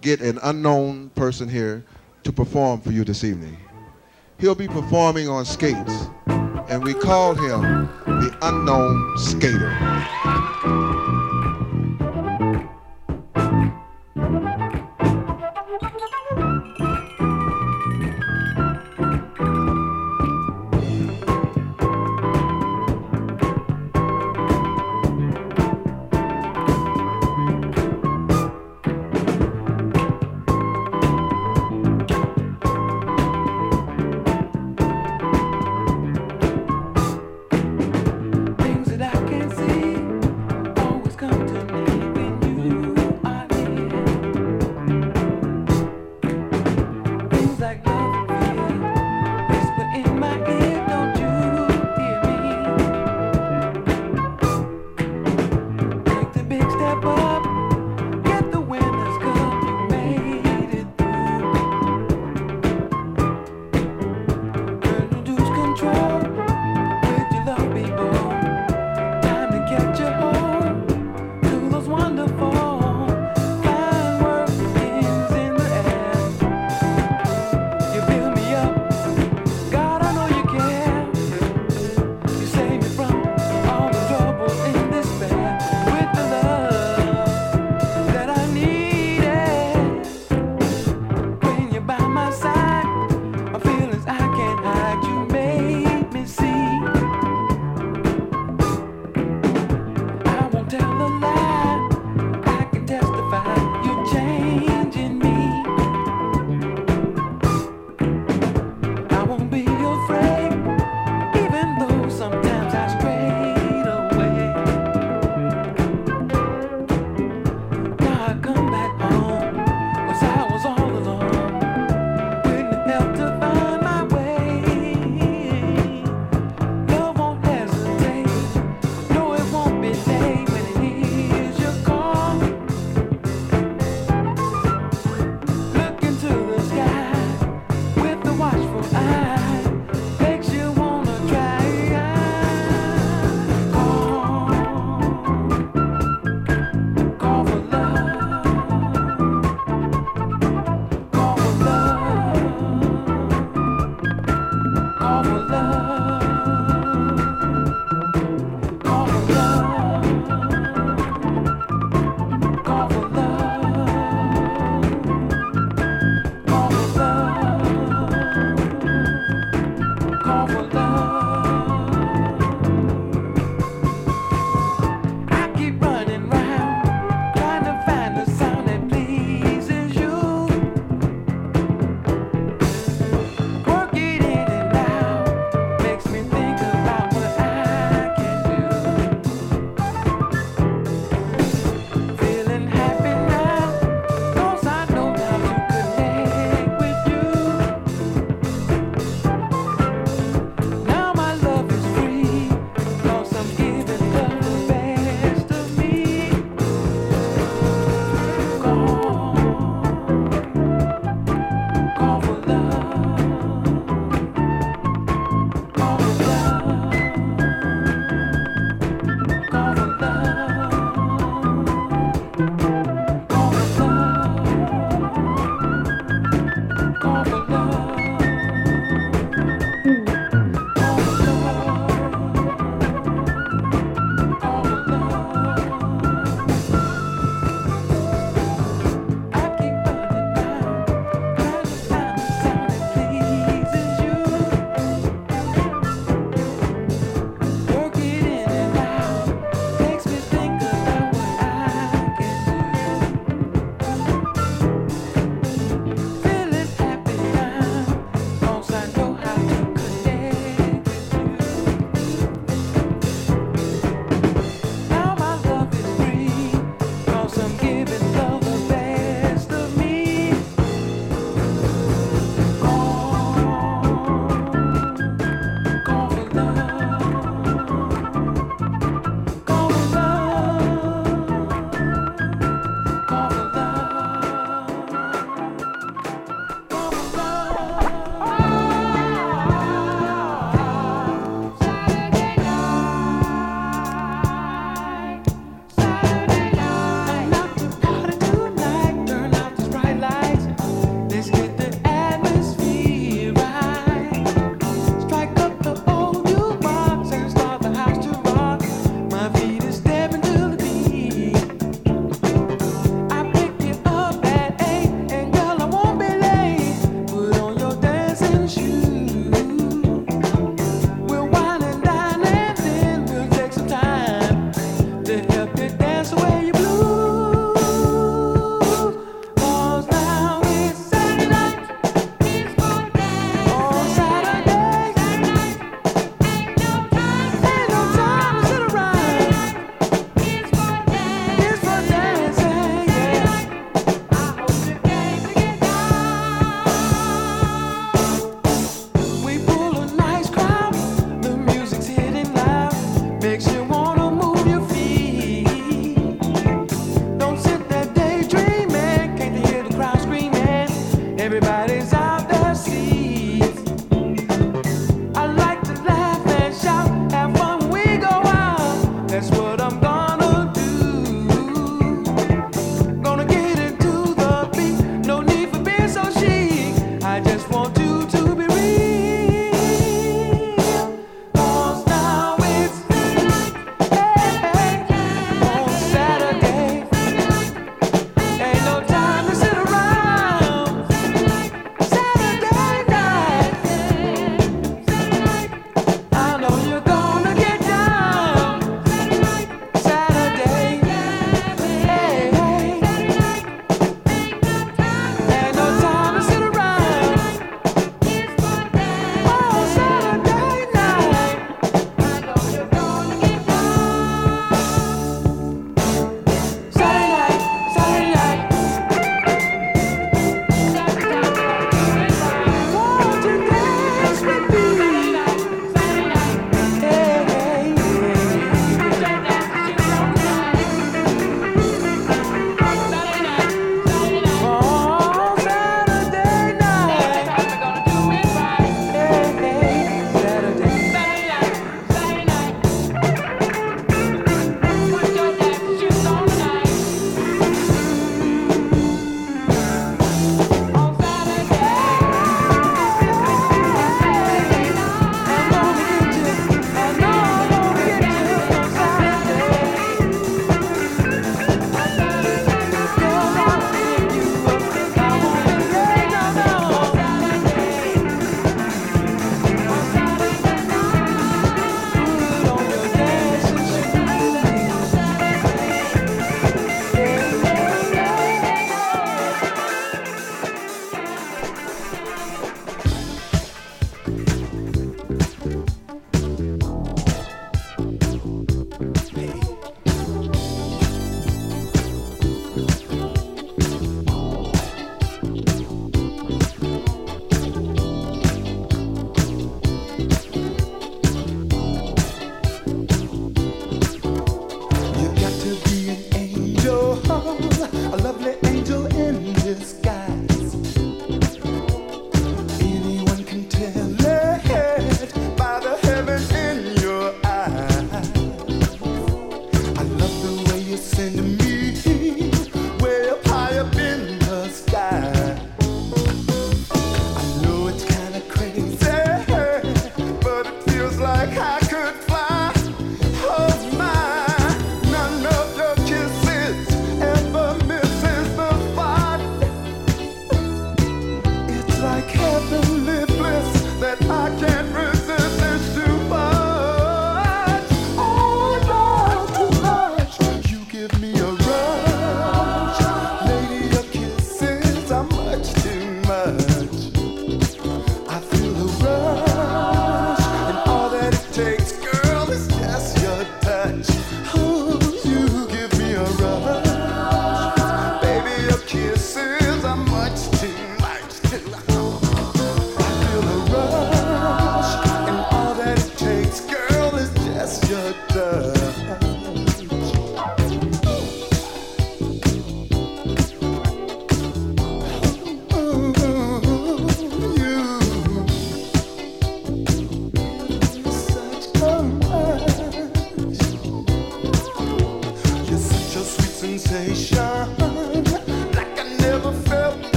get an unknown person here to perform for you this evening. He'll be performing on skates, and we call him the Unknown Skater.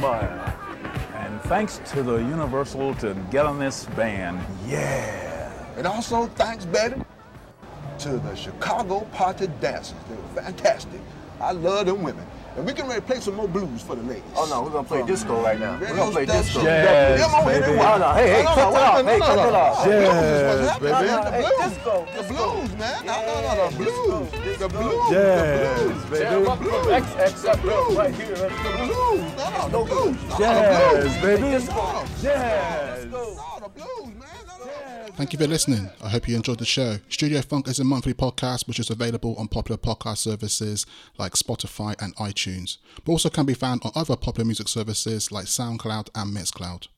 And And thanks to the Universal Togetherness Band. Yeah. And also thanks, Betty, to the Chicago Party Dancers. They were fantastic. I love them women. And we can ready to play some more blues for the ladies. Oh no, we're gonna play disco right now. We're gonna play stuff, disco. shit, Yes, Come on, baby. Oh, no, hey, hey, No, no, cut it no, off. no, Hey, no, cut no, it no. off. Yes, No, baby. no, The hey, blues. disco, The blues, man. No, no, no, the blues. The blues. Jazz, The blues. baby. The blues. X, X, X, right here. The blues. No, no, the blues. No, the Jazz, blues. baby. Jazz. Thank you for listening. I hope you enjoyed the show. Studio Funk is a monthly podcast which is available on popular podcast services like Spotify and iTunes, but also can be found on other popular music services like SoundCloud and Mixcloud.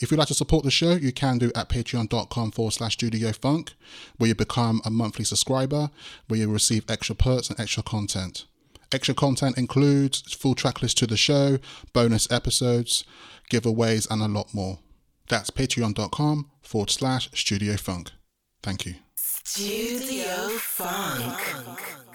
If you'd like to support the show, you can do at patreon.com forward slash studio funk, where you become a monthly subscriber, where you receive extra perks and extra content. Extra content includes full track list to the show, bonus episodes, giveaways, and a lot more. That's patreon.com forward slash studio funk. Thank you. Studio Funk.